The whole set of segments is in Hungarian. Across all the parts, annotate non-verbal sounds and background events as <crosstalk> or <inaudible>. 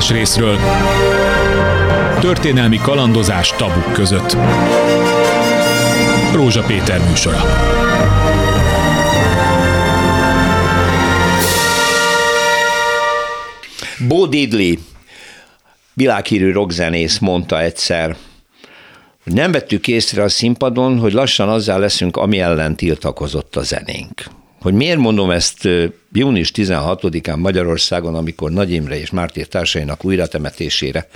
más részről. Történelmi kalandozás tabuk között. Rózsa Péter műsora. Bo Diddley, világhírű rockzenész mondta egyszer, nem vettük észre a színpadon, hogy lassan azzal leszünk, ami ellen tiltakozott a zenénk. Hogy miért mondom ezt június 16-án Magyarországon, amikor Nagy Imre és Mártír társainak újratemetésére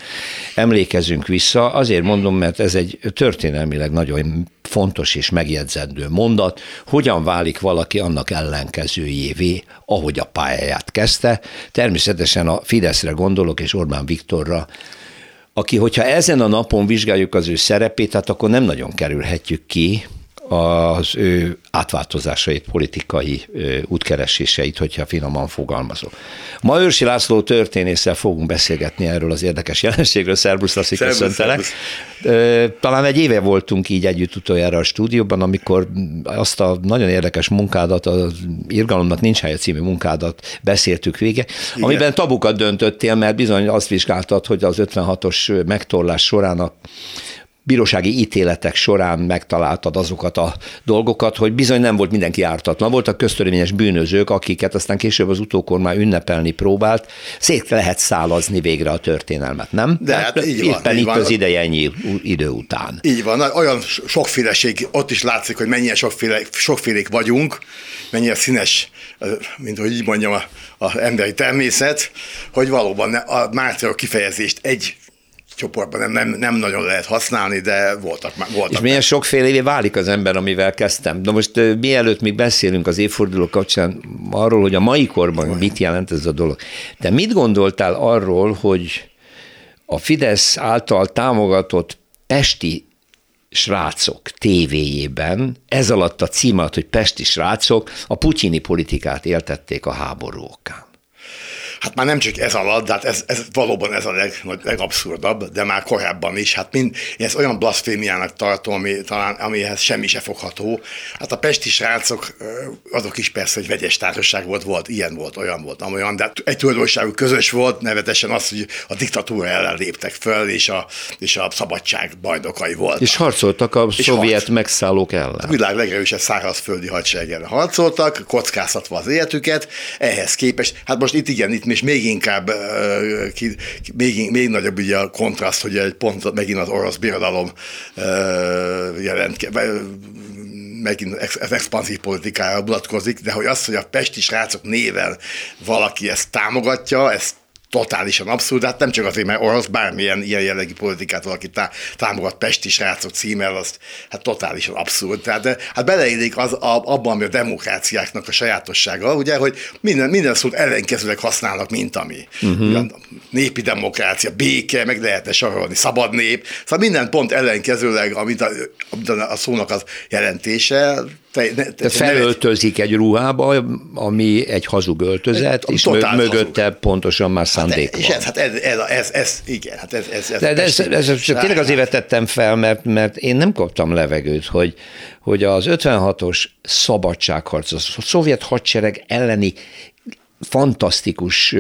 emlékezünk vissza, azért mondom, mert ez egy történelmileg nagyon fontos és megjegyzendő mondat, hogyan válik valaki annak ellenkezőjévé, ahogy a pályáját kezdte. Természetesen a Fideszre gondolok, és Orbán Viktorra, aki, hogyha ezen a napon vizsgáljuk az ő szerepét, hát akkor nem nagyon kerülhetjük ki, az ő átváltozásait, politikai útkereséseit, hogyha finoman fogalmazok. Ma Őrsi László történésszel fogunk beszélgetni erről az érdekes jelenségről. Szerbusz, Lassi, köszöntelek. Talán egy éve voltunk így együtt utoljára a stúdióban, amikor azt a nagyon érdekes munkádat, az Irgalomnak nincs helye című munkádat beszéltük vége, Igen. amiben tabukat döntöttél, mert bizony azt vizsgáltad, hogy az 56-os megtorlás során a bírósági ítéletek során megtaláltad azokat a dolgokat, hogy bizony nem volt mindenki ártatlan. Voltak köztörvényes bűnözők, akiket aztán később az utókormány ünnepelni próbált. Szét lehet szálazni végre a történelmet, nem? De hát, hát így van. Éppen így itt van. az ideje ennyi idő után. Így van, olyan sokféleség, ott is látszik, hogy mennyire sokféle, sokfélék vagyunk, mennyire színes, mint hogy így mondjam, az emberi természet, hogy valóban a mártírok kifejezést egy csoportban nem, nem, nem nagyon lehet használni, de voltak. voltak és milyen sokféle válik az ember, amivel kezdtem. Na most mielőtt még beszélünk az évforduló kapcsán arról, hogy a mai korban Olyan. mit jelent ez a dolog. De mit gondoltál arról, hogy a Fidesz által támogatott Pesti srácok tévéjében, ez alatt a cím alatt, hogy Pesti srácok, a putyini politikát éltették a háború okán. Hát már nem csak ez alatt, de hát ez, ez valóban ez a leg, legabszurdabb, de már korábban is. Hát mind, én ezt olyan blaszfémiának tartom, ami, talán, amihez semmi se fogható. Hát a pesti srácok, azok is persze, hogy vegyes társaság volt, volt, ilyen volt, olyan volt, amolyan, de egy tulajdonságuk közös volt, nevetesen az, hogy a diktatúra ellen léptek föl, és a, és a szabadság bajnokai volt. És harcoltak a és szovjet harc. megszállók ellen. A világ legerősebb szárazföldi hadsereg ellen harcoltak, kockáztatva az életüket, ehhez képest, hát most itt igen, itt és még inkább, még, még nagyobb ugye a kontraszt, hogy egy pont megint az orosz birodalom jelent, megint az expanzív politikára mutatkozik, de hogy az, hogy a pesti srácok néven valaki ezt támogatja, ezt totálisan abszurd, hát nem csak azért, mert orosz, bármilyen ilyen jellegű politikát valaki tá- támogat Pesti srácok címmel, azt hát totálisan abszurd. Tehát de, hát beleillik az, a, abban, ami a demokráciáknak a sajátossága, ugye, hogy minden, minden szót ellenkezőleg használnak, mint ami. Uh-huh. Népi demokrácia, béke, meg lehetne sorolni, szabad nép, szóval minden pont ellenkezőleg, amit a, amit a szónak az jelentése, te, te, felöltözik egy ruhába, ami egy hazug öltözet, és mögötte hazug. pontosan már szándék hát, És ez, hát ez, ez, ez, ez, igen, hát ez, ez, ez, de, de ez, ez, ez csak tényleg azért vetettem fel, mert, mert én nem kaptam levegőt, hogy, hogy az 56-os szabadságharc, a szovjet hadsereg elleni fantasztikus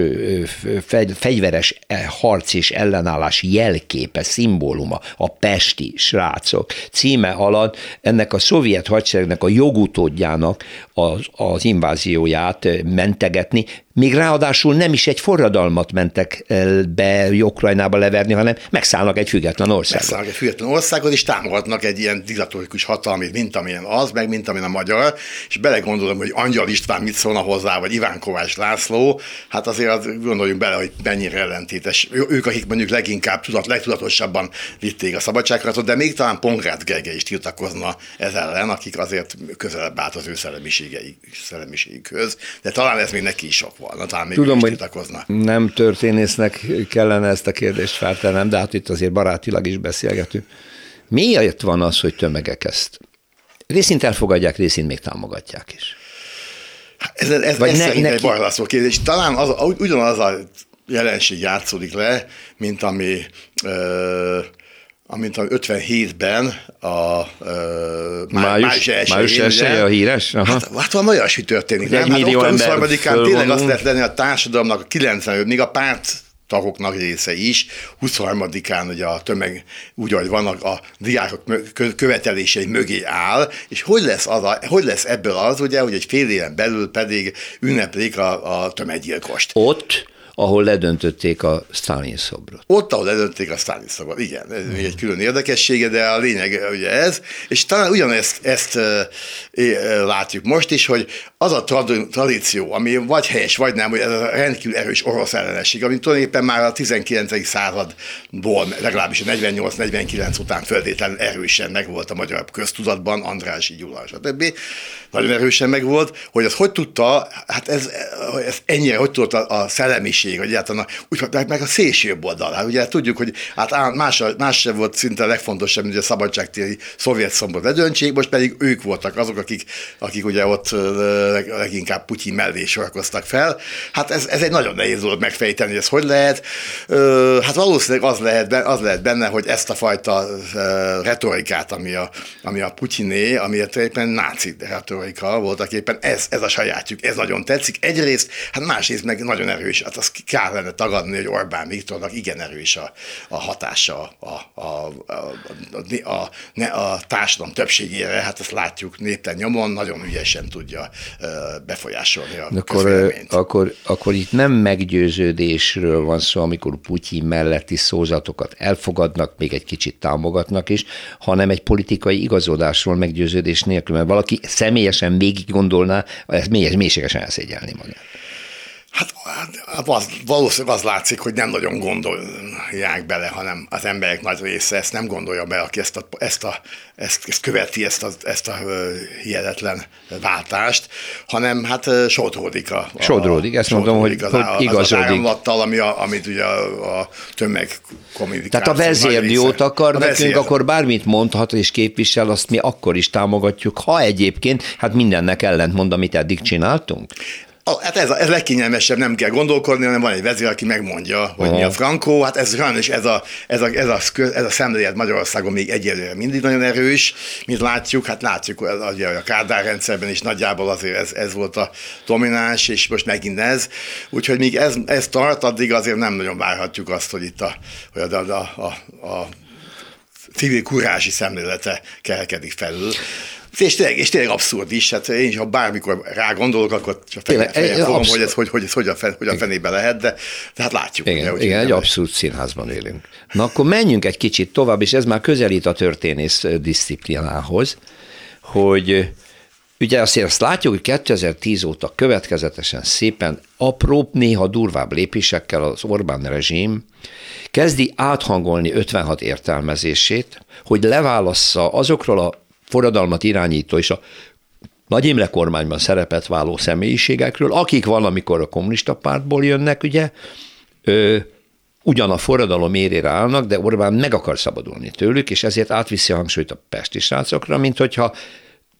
fegyveres e, harc és ellenállás jelképe, szimbóluma, a pesti srácok címe alatt. Ennek a szovjet hadseregnek a jogutódjának az, az invázióját mentegetni, még ráadásul nem is egy forradalmat mentek be Ukrajnába leverni, hanem megszállnak egy független országot. Megszállnak egy független országot, és támogatnak egy ilyen diktatórikus hatalmit, mint amilyen az, meg mint amilyen a magyar, és belegondolom, hogy Angyal István mit szólna hozzá, vagy Iván Kovács László, hát azért gondoljunk bele, hogy mennyire ellentétes. Ők, akik mondjuk leginkább tudat, legtudatosabban vitték a szabadságratot, de még talán Pongrácz Gergely is tiltakozna ez ellen, akik azért közelebb állt az ő szellemiségükhöz, de talán ez még neki is sok volna, talán még Tudom, hogy nem történésznek kellene ezt a kérdést feltennem, de hát itt azért barátilag is beszélgetünk. Miért van az, hogy tömegek ezt részint elfogadják, részint még támogatják is? Ez, ez, Vagy ez ne, szerint neki... egy kérdés. Talán az, ugyanaz a jelenség játszódik le, mint ami ö, amint a 57-ben a uh, május, május 1 a híres? Aha. Hát, hát van olyasmi történik. Egy nem? Hát millió hát ember tényleg azt lehet lenni a társadalomnak a 95 még a párt tagoknak része is. 23-án ugye a tömeg úgy, ahogy vannak, a diákok követelései mögé áll, és hogy lesz, az a, hogy lesz ebből az, ugye, hogy egy fél éven belül pedig ünneplik a, a tömeggyilkost. Ott ahol ledöntötték a Stalin szobrot. Ott, ahol ledöntötték a Stalin szobrot, igen. Ez még egy külön érdekessége, de a lényeg ugye ez, és talán ugyanezt ezt e, e, látjuk most is, hogy az a tradíció, ami vagy helyes, vagy nem, hogy ez a rendkívül erős orosz ellenesség, ami tulajdonképpen már a 19. századból, legalábbis a 48-49 után földétlenül erősen megvolt a magyar köztudatban, Andrási Gyula, stb. Nagyon erősen megvolt, hogy az hogy tudta, hát ez, ez ennyire, hogy tudta a szellemiség szélsőség, egyáltalán úgy, meg a szélsőbb oldal. Hát ugye tudjuk, hogy hát más, más sem volt szinte a legfontosabb, hogy a szabadságtéri szovjet szombor ledöntsék, most pedig ők voltak azok, akik, akik ugye ott leginkább Putyin mellé sorakoztak fel. Hát ez, ez egy nagyon nehéz dolog megfejteni, hogy ez hogy lehet. Hát valószínűleg az lehet, az lehet benne, hogy ezt a fajta retorikát, ami a, ami a Putyiné, ami éppen náci retorika voltak éppen, ez, ez a sajátjuk, ez nagyon tetszik. Egyrészt, hát másrészt meg nagyon erős, hát az kár lenne tagadni, hogy Orbán Viktornak igen erős a, a hatása a, a, a, a, a, a, a társadalom többségére, hát ezt látjuk népen nyomon, nagyon ügyesen tudja befolyásolni a akkor, akkor, akkor itt nem meggyőződésről van szó, amikor Putyin melletti szózatokat elfogadnak, még egy kicsit támogatnak is, hanem egy politikai igazodásról meggyőződés nélkül, mert valaki személyesen végig gondolná, ez mélységesen elszégyelni magát. Hát, hát az, valószínűleg az látszik, hogy nem nagyon gondolják bele, hanem az emberek nagy része ezt nem gondolja be, aki ezt, a, ezt, a, ezt, ezt követi, ezt a, ezt a hihetetlen váltást, hanem hát sodródik a... a sodródik, ezt mondom, hogy, az, hogy igazodik. Az ami a, amit ugye a, a tömeg Tehát a vezér jót akar a nekünk, vezér. akkor bármit mondhat és képvisel, azt mi akkor is támogatjuk, ha egyébként hát mindennek ellentmond, amit eddig csináltunk. Hát ez a, ez legkényelmesebb, nem kell gondolkodni, hanem van egy vezér, aki megmondja, hogy Aha. mi a frankó. Hát ez sajnos ez a, ez a, ez a, ez a szemlélet Magyarországon még egyelőre mindig nagyon erős, mint látjuk, hát látjuk, hogy a Kádár rendszerben is nagyjából azért ez, ez volt a domináns, és most megint ez. Úgyhogy míg ez, ez tart, addig azért nem nagyon várhatjuk azt, hogy itt a, hogy a, a, a, a civil kurási szemlélete kelkedik felül. És tényleg, és tényleg abszurd is, hát én is, ha bármikor rá gondolok, akkor csak fejem, fejem fogom, hogy ez hogy, hogy, ez hogy, a, fen, hogy a fenébe lehet, de, de hát látjuk. Igen, ugye, igen egy abszurd színházban élünk. Na akkor menjünk egy kicsit tovább, és ez már közelít a történész disziplinához, hogy Ugye azért azt látjuk, hogy 2010 óta következetesen szépen apró, néha durvább lépésekkel az Orbán rezsim kezdi áthangolni 56 értelmezését, hogy leválassza azokról a forradalmat irányító és a nagy Imre kormányban szerepet váló személyiségekről, akik valamikor a kommunista pártból jönnek, ugye, ö, ugyan a forradalom érére állnak, de Orbán meg akar szabadulni tőlük, és ezért átviszi a hangsúlyt a pesti srácokra, mint hogyha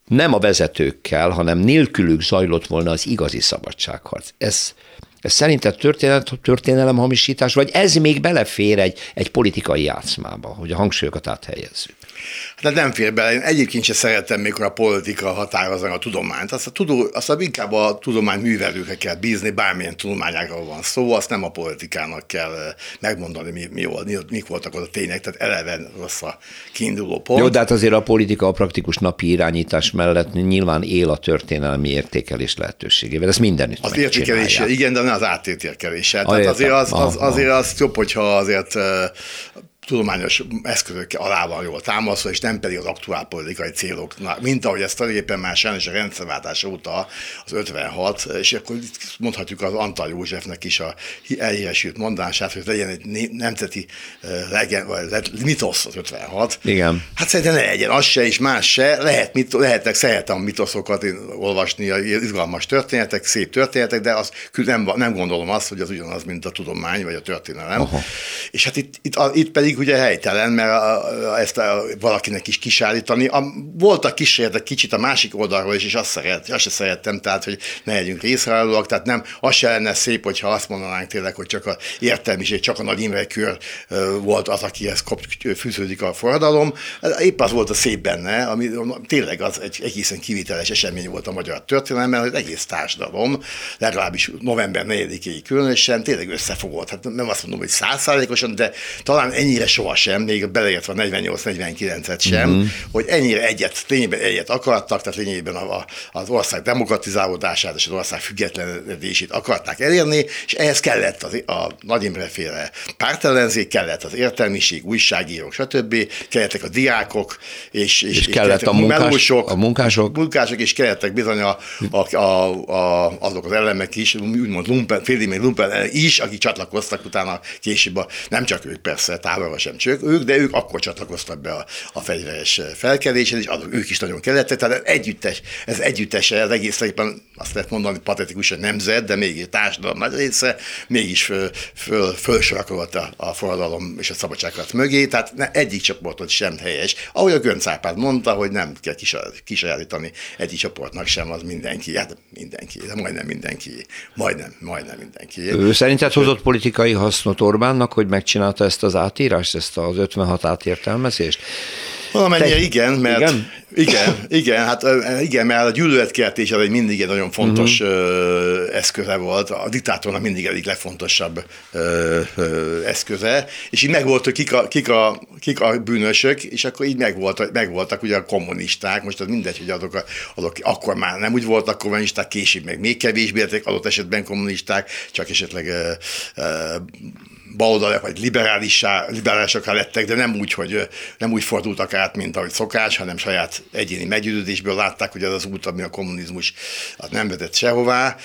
nem a vezetőkkel, hanem nélkülük zajlott volna az igazi szabadságharc. Ez, ez szerinted történet, történelem hamisítás, vagy ez még belefér egy, egy politikai játszmába, hogy a hangsúlyokat áthelyezzük? De nem fér bele. Én egyébként sem szeretem, mikor a politika határozza a tudományt. Azt, a tudó, azt a inkább a tudomány művelőkre kell bízni, bármilyen tudományáról van szó, azt nem a politikának kell eh, megmondani, mi, mi mi, mik voltak az a tények, tehát eleven rossz a kiinduló pont. Jó, de hát azért a politika a praktikus napi irányítás mellett nyilván él a történelmi értékelés lehetőségével. Ez mindenütt Az értékelése, igen, de nem az átértékelése. Tehát azért az, az, azért az jobb, hogyha azért eh, tudományos eszközök alá van jól támasztva, és nem pedig az aktuál politikai céloknak, mint ahogy ezt tulajdonképpen már sajnos a rendszerváltás óta az 56, és akkor itt mondhatjuk az Antal Józsefnek is a elhíresült mondását, hogy legyen egy nemzeti legyen, vagy mitosz az 56. Igen. Hát szerintem ne legyen az se, és más se. Lehet, mit, lehetnek, szeretem mitoszokat olvasni, izgalmas történetek, szép történetek, de az nem, nem gondolom azt, hogy az ugyanaz, mint a tudomány vagy a történelem. Aha. És hát itt, itt, itt pedig pedig ugye helytelen, mert a, a, ezt a, valakinek is kisállítani. A, voltak kísérletek kicsit a másik oldalról is, és azt, szeret, azt se szerettem, tehát, hogy ne legyünk részrehajlóak, tehát nem, az se lenne szép, hogyha azt mondanánk tényleg, hogy csak a értelmiség, csak a Nagy Imre kör volt az, akihez fűződik a forradalom. Épp az volt a szép benne, ami tényleg az egy egészen kiviteles esemény volt a magyar történelemben, hogy egész társadalom, legalábbis november 4-ig különösen, tényleg összefogott. Hát nem azt mondom, hogy százszázalékosan, de talán ennyire sohasem, még beleértve a 48-49-et sem, uh-huh. hogy ennyire egyet, lényében egyet akartak, tehát lényében a, az ország demokratizálódását és az ország függetlenedését akarták elérni, és ehhez kellett az, a Nagy Imre féle pártellenzék, kellett az értelmiség, újságírók, stb., kellettek a diákok, és, és, és kellett a, munkás, melósok, a munkások. munkások, és kellettek bizony a, a, a, a, azok az elemek is, úgymond lumpen, félimény lumpen is, akik csatlakoztak utána később, a, nem csak ők persze, távolra sem csak ők, de ők akkor csatlakoztak be a, a fegyveres felkeléshez, és azok, ők is nagyon kellettek, tehát együttes, ez együttes, ez egész éppen azt lehet mondani patetikus, hogy nemzet, de mégis társadalom része, mégis föl, föl, fölsorakolt a, a forradalom és a szabadságharc mögé, tehát ne, egyik csoportot sem helyes. Ahogy a Gönc Árpád mondta, hogy nem kell kisajátítani egyik csoportnak sem, az mindenki, hát mindenki, de majdnem mindenki, majdnem, majdnem mindenki. Ő szerinted hozott politikai hasznot Orbánnak, hogy megcsinálta ezt az átírást, ezt az 56 átértelmezést? Valamennyire igen, mert igen? igen, igen, hát igen, mert a gyűlöletkeltés az egy mindig egy nagyon fontos uh-huh. eszköze volt, a diktátornak mindig egyik legfontosabb eszköze, és így megvolt, hogy kik a, kik, a, kik a bűnösök, és akkor így megvoltak, megvoltak ugye a kommunisták, most az mindegy, hogy azok, a, azok akkor már nem úgy voltak kommunisták, később meg még kevésbé adott esetben kommunisták, csak esetleg uh, uh, baloldalak vagy liberálissá, liberálisokra lettek, de nem úgy, hogy nem úgy fordultak át, mint ahogy szokás, hanem saját egyéni meggyőződésből látták, hogy az az út, ami a kommunizmus az nem vezet sehová.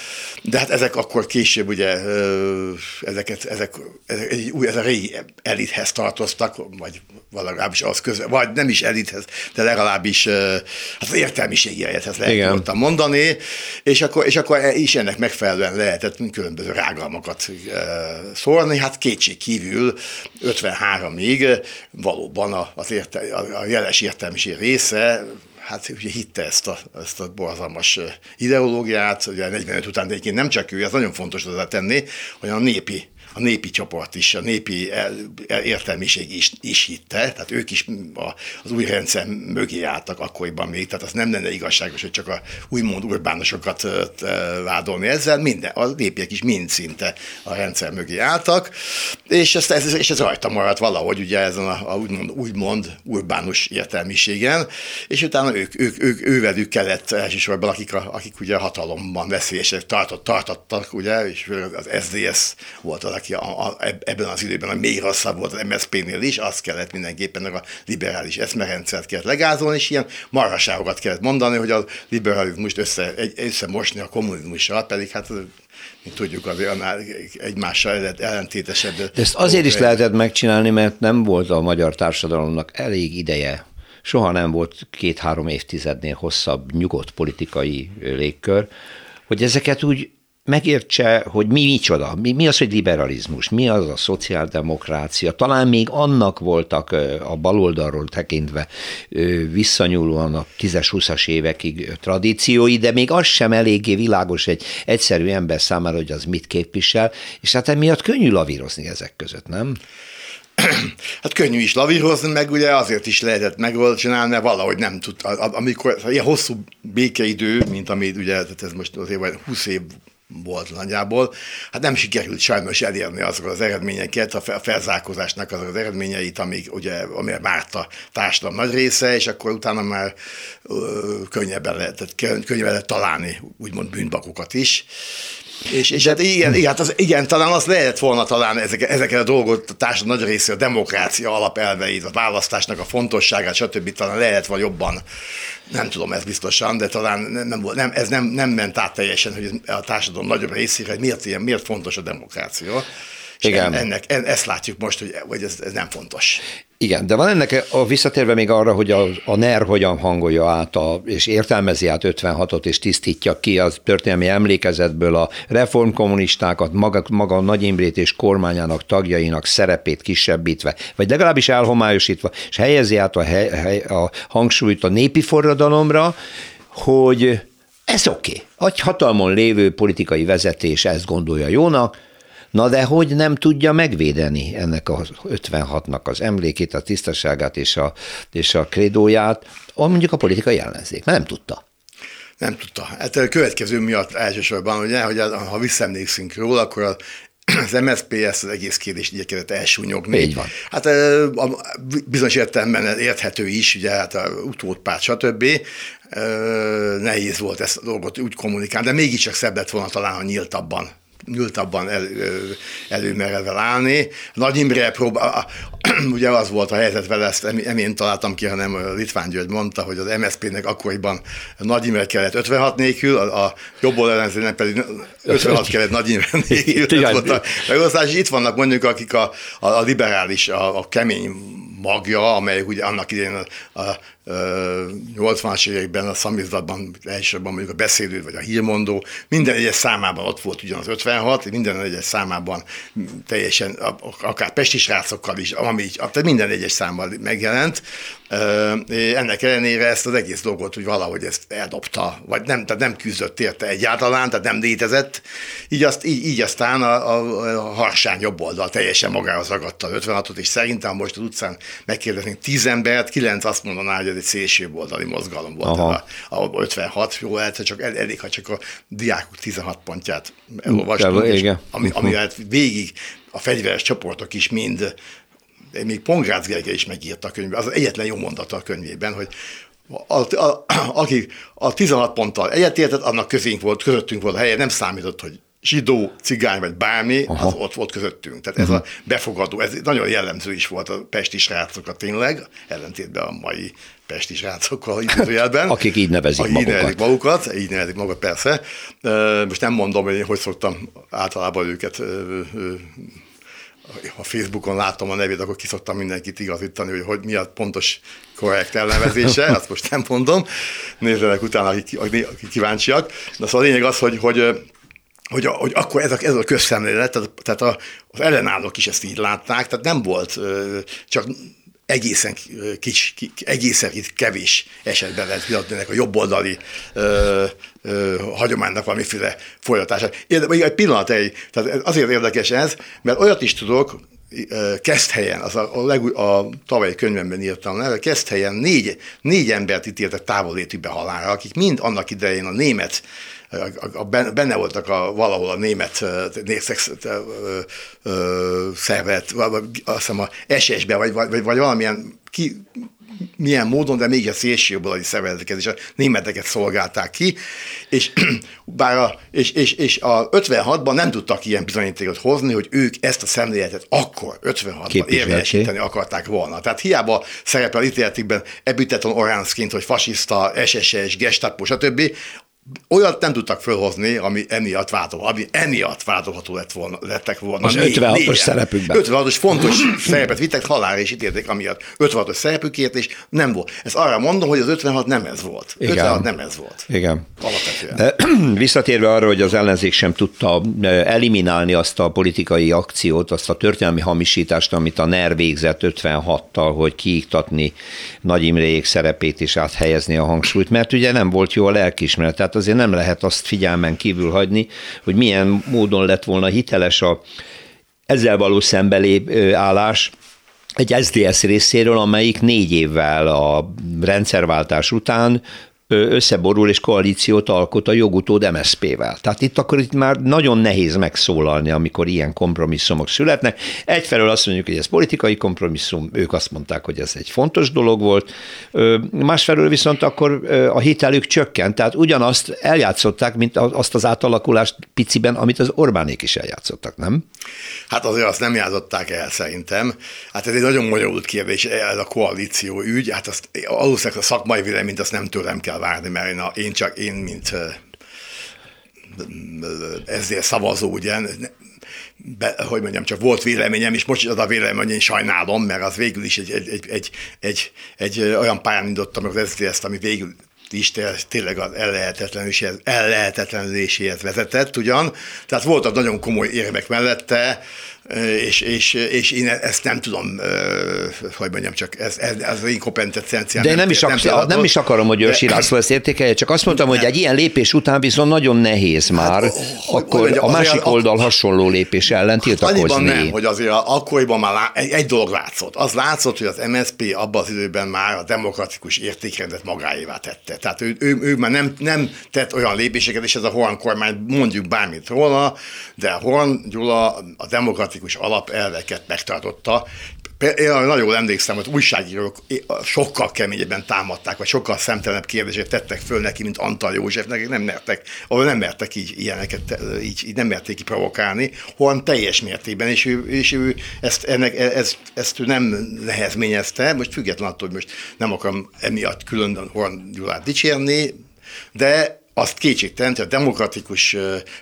De hát ezek akkor később ugye ezeket, ezek, ezek, ezek, ez a régi elithez tartoztak, vagy legalábbis az közel, vagy nem is elithez, de legalábbis hát az értelmiségi elithez lehet mondani, és akkor, és akkor is ennek megfelelően lehetett különböző rágalmakat szórni. Hát kétség kívül 53-ig valóban az érte, a jeles értelmiség része hát ugye hitte ezt a, ezt a borzalmas ideológiát, ugye 45 után, de egyébként nem csak ő, ez nagyon fontos tenni, hogy a népi a népi csoport is, a népi értelmiség is, is hitte, tehát ők is az új rendszer mögé álltak akkoriban még, tehát az nem lenne igazságos, hogy csak a úgymond urbánosokat vádolni ezzel, minden, a népiek is mind szinte a rendszer mögé álltak, és, ezt, ez, és ez rajta maradt valahogy ugye ezen a, a úgymond, úgymond urbánus értelmiségen, és utána ők, ők, ők ővelük kellett elsősorban, akik, a, akik ugye a hatalomban veszélyesek tartott, tartottak, ugye, és az SDS volt az, aki a, a, ebben az időben a még rosszabb volt az MSZP-nél is, azt kellett mindenképpen a liberális eszmerendszert kellett legázolni, és ilyen marhaságokat kellett mondani, hogy a liberalizmust össze, egy, összemosni a kommunizmussal, pedig hát mint tudjuk, az annál egymással ellentétesebb. De ezt azért is lehetett megcsinálni, mert nem volt a magyar társadalomnak elég ideje soha nem volt két-három évtizednél hosszabb nyugodt politikai légkör, hogy ezeket úgy megértse, hogy mi micsoda, mi, mi az, hogy liberalizmus, mi az a szociáldemokrácia. Talán még annak voltak a baloldalról tekintve visszanyúlóan a 10-20-as évekig tradíciói, de még az sem eléggé világos egy egyszerű ember számára, hogy az mit képvisel, és hát emiatt könnyű lavírozni ezek között, nem? <clears throat> Hát könnyű is lavírozni, meg ugye azért is lehetett megoldani, mert valahogy nem tud, amikor ilyen hosszú békeidő, mint ami ugye, tehát ez most azért vagy 20 év volt nagyjából. Hát nem sikerült sajnos elérni azokat az eredményeket, a felzárkózásnak azok az eredményeit, amik ugye, amire várt a társadalom nagy része, és akkor utána már ö, könnyebben lehetett, könnyebben lehet találni úgymond bűnbakokat is. És, és hát igen, igen, hát az, igen, talán az lehet volna talán ezeket, ezeket a dolgot, a társadalom nagy része, a demokrácia alapelveit, a választásnak a fontosságát, stb. talán lehet vagy jobban, nem tudom ez biztosan, de talán nem, nem, ez nem, nem ment át teljesen, hogy a társadalom nagyobb részére, hogy miért, ilyen, miért fontos a demokrácia. Igen. Ennek, en, ezt látjuk most, hogy, hogy ez, ez nem fontos. Igen, de van ennek a visszatérve még arra, hogy a, a NER hogyan hangolja át a, és értelmezi át 56-ot, és tisztítja ki az történelmi emlékezetből a reformkommunistákat, maga, maga a Nagy Imrét és kormányának tagjainak szerepét kisebbítve, vagy legalábbis elhomályosítva, és helyezi át a, hely, hely, a hangsúlyt a népi forradalomra, hogy ez oké. Okay. Egy hatalmon lévő politikai vezetés ezt gondolja jónak, Na de hogy nem tudja megvédeni ennek a 56-nak az emlékét, a tisztaságát és a, és a krédóját, mondjuk a politikai ellenzék, mert nem tudta. Nem tudta. Hát a következő miatt elsősorban, ugye, hogy ha visszaemlékszünk róla, akkor a az MSZP ezt az egész kérdést igyekezett elsúnyogni. Így van. Hát bizonyos értelemben érthető is, ugye hát a utódpárt, stb. Nehéz volt ezt a dolgot úgy kommunikálni, de mégiscsak szebb lett volna talán, ha nyíltabban nyúltabban el, előmerevel állni. Nagy Imre próbál, <clears throat> ugye az volt a helyzet vele, ezt nem én találtam ki, hanem Litván György mondta, hogy az MSZP-nek akkoriban Nagy Imre kellett 56 nélkül, a, a jobb oldalenzének pedig 56 <laughs> kellett Nagy Imre nélkül. Ez volt a <laughs> megosztás. Itt vannak mondjuk, akik a, a, a liberális, a, a kemény magja, amely ugye annak idején a, a, a 80-as években a szamizdatban elsősorban mondjuk a beszélő vagy a hírmondó, minden egyes számában ott volt ugyanaz 56, minden egyes számában teljesen, akár pesti srácokkal is, ami így, tehát minden egyes számban megjelent. Ennek ellenére ezt az egész dolgot, hogy valahogy ezt eldobta, vagy nem, tehát nem küzdött érte egyáltalán, tehát nem létezett. Így, azt, így, így aztán a, a, a harsány jobb oldal teljesen magához ragadta az 56-ot, és szerintem most az utcán megkérdeznénk tíz embert, kilenc azt mondaná, hogy ez egy szélső oldali mozgalom volt a, a 56, jó lehet, csak elég, ha csak a diákok 16 pontját elolvastuk, ami, ami hát végig a fegyveres csoportok is mind még Pongrácz Gergely is megírta a könyvben, az egyetlen jó mondata a könyvében, hogy a, a, aki a 16 ponttal egyetértett, annak közénk volt, közöttünk volt a helye, nem számított, hogy zsidó, cigány vagy bármi, Aha. az ott volt közöttünk. Tehát ez uh-huh. a befogadó, ez nagyon jellemző is volt a pesti srácokat tényleg, ellentétben a mai pesti srácokkal időjelben. Akik így nevezik akik magukat. Így nevezik magukat, így nevezik magukat, persze. Most nem mondom, hogy én hogy szoktam általában őket ha Facebookon látom a nevét, akkor kiszoktam mindenkit igazítani, hogy, hogy mi a pontos korrekt elnevezése, <laughs> azt most nem mondom, nézzenek utána, akik, akik kíváncsiak. De szóval a lényeg az, hogy, hogy hogy, hogy akkor ez a, ez a közszemlélet, tehát, tehát a, az ellenállók is ezt így látták, tehát nem volt csak egészen kis, egészen kevés esetben lehet vitatni a jobboldali hagyománynak valamiféle folytatása. Egy pillanat, egy, tehát azért érdekes ez, mert olyat is tudok, helyen, az a, a, leg, a tavalyi könyvemben írtam le, helyen négy, négy embert ítéltek távolétűbe halálra, akik mind annak idején a német a, a, benne voltak a, valahol a német szervet, azt hiszem a SS-be, vagy, vagy, vagy valamilyen ki, milyen módon, de még a szélsőjobboldali szervezeteket és a németeket szolgálták ki, és, <clears throat> bár a, és, és, és a 56-ban nem tudtak ilyen bizonyítékot hozni, hogy ők ezt a szemléletet akkor 56-ban érvényesíteni akarták volna. Tehát hiába szerepel ítéletikben Ebüteton Oránszként, hogy fasiszta, SSS, Gestapo, stb olyat nem tudtak fölhozni, ami emiatt vádol, ami emiatt vádolható lett volna, lettek volna. Az 56-os szerepükben. 56-os fontos <clears throat> szerepet vittek, halálra is ítélték, amiatt 56-os szerepükért, és nem volt. Ezt arra mondom, hogy az 56 nem ez volt. Igen. 56 nem ez volt. Igen. Alapvetően. De, <clears throat> visszatérve arra, hogy az ellenzék sem tudta eliminálni azt a politikai akciót, azt a történelmi hamisítást, amit a NER végzett 56-tal, hogy kiiktatni Nagy Imréjék szerepét és áthelyezni a hangsúlyt, mert ugye nem volt jó a lelkismeret. Tehát azért nem lehet azt figyelmen kívül hagyni, hogy milyen módon lett volna hiteles a ezzel való szembelép állás, egy SZDSZ részéről, amelyik négy évvel a rendszerváltás után összeborul és koalíciót alkot a jogutód MSZP-vel. Tehát itt akkor itt már nagyon nehéz megszólalni, amikor ilyen kompromisszumok születnek. Egyfelől azt mondjuk, hogy ez politikai kompromisszum, ők azt mondták, hogy ez egy fontos dolog volt, másfelől viszont akkor a hitelük csökkent, tehát ugyanazt eljátszották, mint azt az átalakulást piciben, amit az Orbánék is eljátszottak, nem? Hát azért azt nem játszották el szerintem. Hát ez egy nagyon bonyolult kérdés, ez a koalíció ügy, hát azt valószínűleg a szakmai véleményt azt nem tőlem kell várni, mert én, a, én csak én, mint ezért szavazó, ugye, be, hogy mondjam, csak volt véleményem, és most is az a véleményem, én sajnálom, mert az végül is egy, egy, egy, egy, egy, egy olyan pályán indítottam az SZDSZ-t, ami végül is tényleg az ellehetetlenéséhez vezetett ugyan. Tehát voltak nagyon komoly érvek mellette, és, és, és én ezt nem tudom, hogy mondjam, csak ez, ez, ez az inkompetenciám. De nem, nem, is, ak- nem, nem is akarom, hogy Őrsi László ezt értékelje, csak azt mondtam, hogy egy ilyen lépés után viszont nagyon nehéz hát, már, hát, akkor hogy, a másik oldal a, hasonló lépés ellen tiltakozni. Nem, hogy azért akkoriban már lá, egy, egy dolog látszott. Az látszott, hogy az MSZP abban az időben már a demokratikus értékrendet magáévá tette. Tehát ő, ő, ő már nem, nem tett olyan lépéseket, és ez a Horn kormány mondjuk bármit róla, de Horn Gyula a demokratikus demokratikus alapelveket megtartotta. Én nagyon jól emlékszem, hogy újságírók sokkal keményebben támadták, vagy sokkal szemtelenebb kérdéseket tettek föl neki, mint Antal Józsefnek, nem mertek, ahol nem mertek így ilyeneket, így, így nem merték ki provokálni, hanem teljes mértékben, és ő, és ő ezt, ennek, ezt, ezt ő nem nehezményezte, most független attól, hogy most nem akarom emiatt külön Horn Gyulát dicsérni, de azt kétségtelen, hogy a demokratikus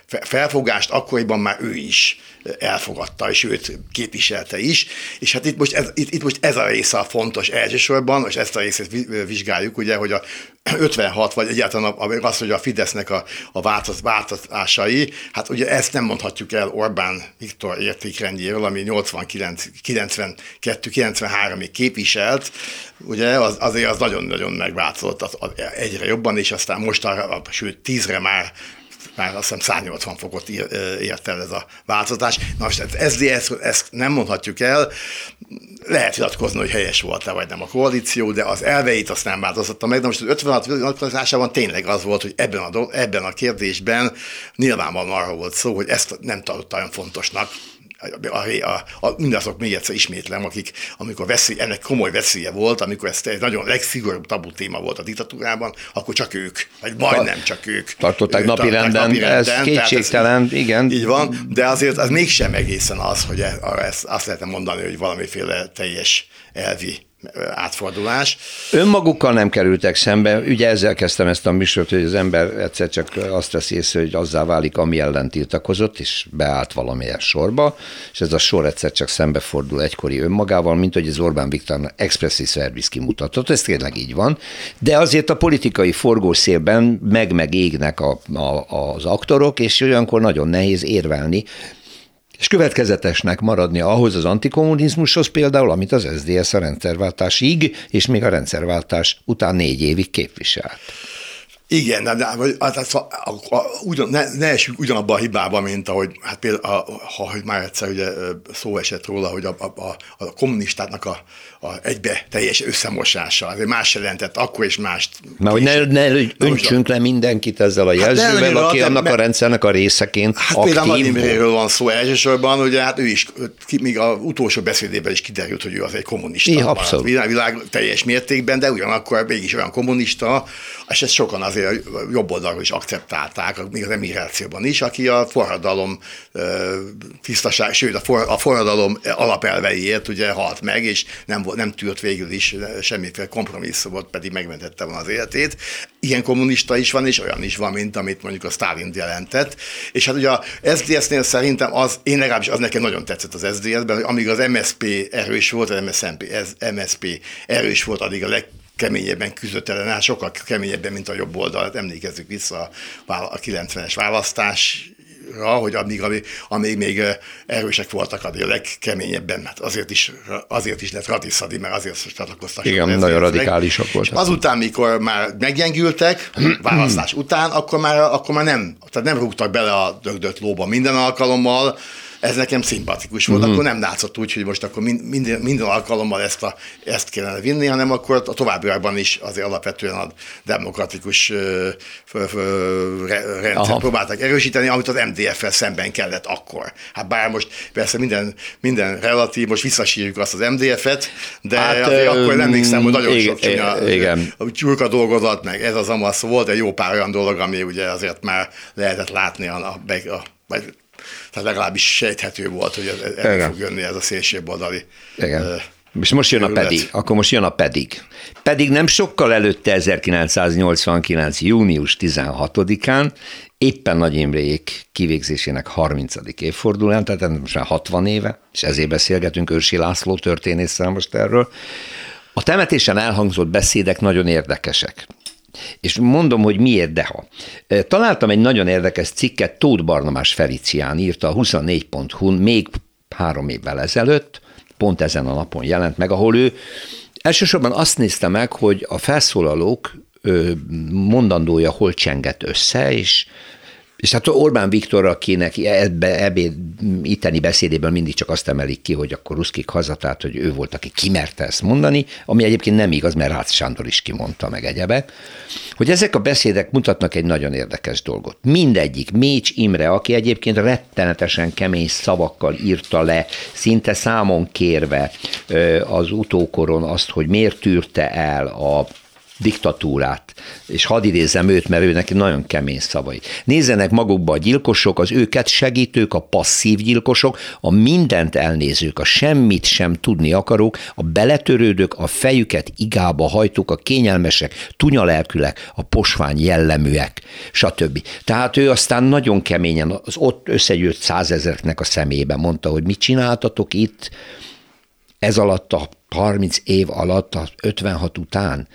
felfogást akkoriban már ő is elfogadta, és őt képviselte is, és hát itt most ez, itt, itt most ez a része a fontos elsősorban, és ezt a részét vizsgáljuk, ugye, hogy a <clears throat> 56, vagy egyáltalán az, hogy a Fidesznek a, a változásai, hát ugye ezt nem mondhatjuk el Orbán Viktor értékrendjéről, ami 89, 92, 93-ig képviselt, ugye az, azért az nagyon-nagyon megváltozott az, az egyre jobban, és aztán most, a, sőt, tízre már már azt hiszem 180 fokot ért el ez a változás. Na most ez SZDSZ, ezt nem mondhatjuk el, lehet vitatkozni, hogy helyes volt-e vagy nem a koalíció, de az elveit azt nem változtatta meg. De most az 56 vonatkozásában tényleg az volt, hogy ebben a, ebben a kérdésben nyilvánvalóan arról volt szó, hogy ezt nem tartotta olyan fontosnak, a, a, a, mindazok még egyszer ismétlem, akik, amikor veszély, ennek komoly veszélye volt, amikor ez egy nagyon legszigorúbb tabu téma volt a diktatúrában, akkor csak ők, vagy majdnem csak ők. Tartották napi renden, napi renden, ez kétségtelen, ez, igen. Így van, de azért az mégsem egészen az, hogy e- ezt, azt lehetne mondani, hogy valamiféle teljes elvi átfordulás. Önmagukkal nem kerültek szembe, ugye ezzel kezdtem ezt a műsort, hogy az ember egyszer csak azt veszi észre, hogy azzá válik, ami ellen tiltakozott, és beállt valamilyen sorba, és ez a sor egyszer csak szembefordul egykori önmagával, mint hogy az Orbán Viktor expressi szerviz kimutatott, ez tényleg így van, de azért a politikai forgószélben meg-meg égnek a, a, az aktorok, és olyankor nagyon nehéz érvelni, és következetesnek maradni ahhoz az antikommunizmushoz például, amit az SZDSZ a rendszerváltásig, és még a rendszerváltás után négy évig képviselt. Igen, de, de hát, hát, ugyan, ne, ne esünk ugyanabba a hibába, mint ahogy, hát például, a, ha hogy már egyszer ugye szó esett róla, hogy a, a, a kommunistáknak a, a egybe teljes összemosása, azért más jelentett akkor és mást. Na, hogy ne, ne öntsünk le mindenkit ezzel a hát jelzővel, hát aki annak a rendszernek a részeként Hát aktív. például Vladimiréről van szó elsősorban, ugye hát ő is, még az utolsó beszédében is kiderült, hogy ő az egy kommunista. Igen, abszolút. Világ, világ teljes mértékben, de ugyanakkor mégis olyan kommunista, és ezt sokan azért jobb oldalról is akceptálták, még az emigrációban is, aki a forradalom tisztaság, sőt a, for, a forradalom alapelveiért ugye halt meg, és nem, nem tűrt végül is semmiféle kompromisszumot, pedig megmentette volna az életét. Ilyen kommunista is van, és olyan is van, mint amit mondjuk a Stalin jelentett. És hát ugye a SZDSZ-nél szerintem az, én legalábbis az nekem nagyon tetszett az SZDSZ-ben, hogy amíg az MSP erős volt, az MSZP, MSP erős volt, addig a leg keményebben küzdött ellen, hát sokkal keményebben, mint a jobb oldal. Hát emlékezzük vissza a 90-es választás hogy amíg, amíg, amíg még erősek voltak, addig a legkeményebben, hát azért is, azért is lett ratiszadi, mert azért csatlakoztak. Igen, nagyon radikálisak voltak. Azután, mikor már meggyengültek, <clears throat> választás után, akkor már, akkor már nem, tehát nem rúgtak bele a dögdött lóba minden alkalommal, ez nekem szimpatikus volt. Uh-huh. Akkor nem látszott úgy, hogy most akkor minden, minden alkalommal ezt, a, ezt kellene vinni, hanem akkor a továbbiakban is azért alapvetően a demokratikus rendszer próbáltak erősíteni, amit az MDF-fel szemben kellett akkor. Hát bár most persze minden, minden relatív, most visszasírjuk azt az MDF-et, de hát, azért ö, akkor emlékszem, hogy nagyon igen, sok csúnya igen. tyurka dolgozat, meg ez az amasz volt, egy jó pár olyan dolog, ami ugye azért már lehetett látni a, a, a vagy tehát legalábbis sejthető volt, hogy ez, el fog jönni ez a szélsőbb oldali És most jön a pedig, akkor most jön a pedig. Pedig nem sokkal előtte 1989. június 16-án, éppen Nagy Imréjék kivégzésének 30. évfordulán, tehát most már 60 éve, és ezért beszélgetünk Őrsi László történésszel most erről. A temetésen elhangzott beszédek nagyon érdekesek. És mondom, hogy miért deha. Találtam egy nagyon érdekes cikket, Tóth Barnamás Felicián írta a 24.hu-n még három évvel ezelőtt, pont ezen a napon jelent meg, ahol ő elsősorban azt nézte meg, hogy a felszólalók mondandója hol csengett össze, és és hát Orbán Viktor, akinek ebbe, ebbe itteni beszédében mindig csak azt emelik ki, hogy akkor ruszkik haza, hogy ő volt, aki kimerte ezt mondani, ami egyébként nem igaz, mert Rácz Sándor is kimondta meg egyebek, hogy ezek a beszédek mutatnak egy nagyon érdekes dolgot. Mindegyik, Mécs Imre, aki egyébként rettenetesen kemény szavakkal írta le, szinte számon kérve az utókoron azt, hogy miért tűrte el a diktatúrát, és hadd idézem őt, mert ő neki nagyon kemény szavai. Nézzenek magukba a gyilkosok, az őket segítők, a passzív gyilkosok, a mindent elnézők, a semmit sem tudni akarók, a beletörődők, a fejüket igába hajtók, a kényelmesek, tunyalelkülek, a posvány jelleműek, stb. Tehát ő aztán nagyon keményen az ott összegyűlt százezernek a szemébe mondta, hogy mit csináltatok itt, ez alatt a 30 év alatt, a 56 után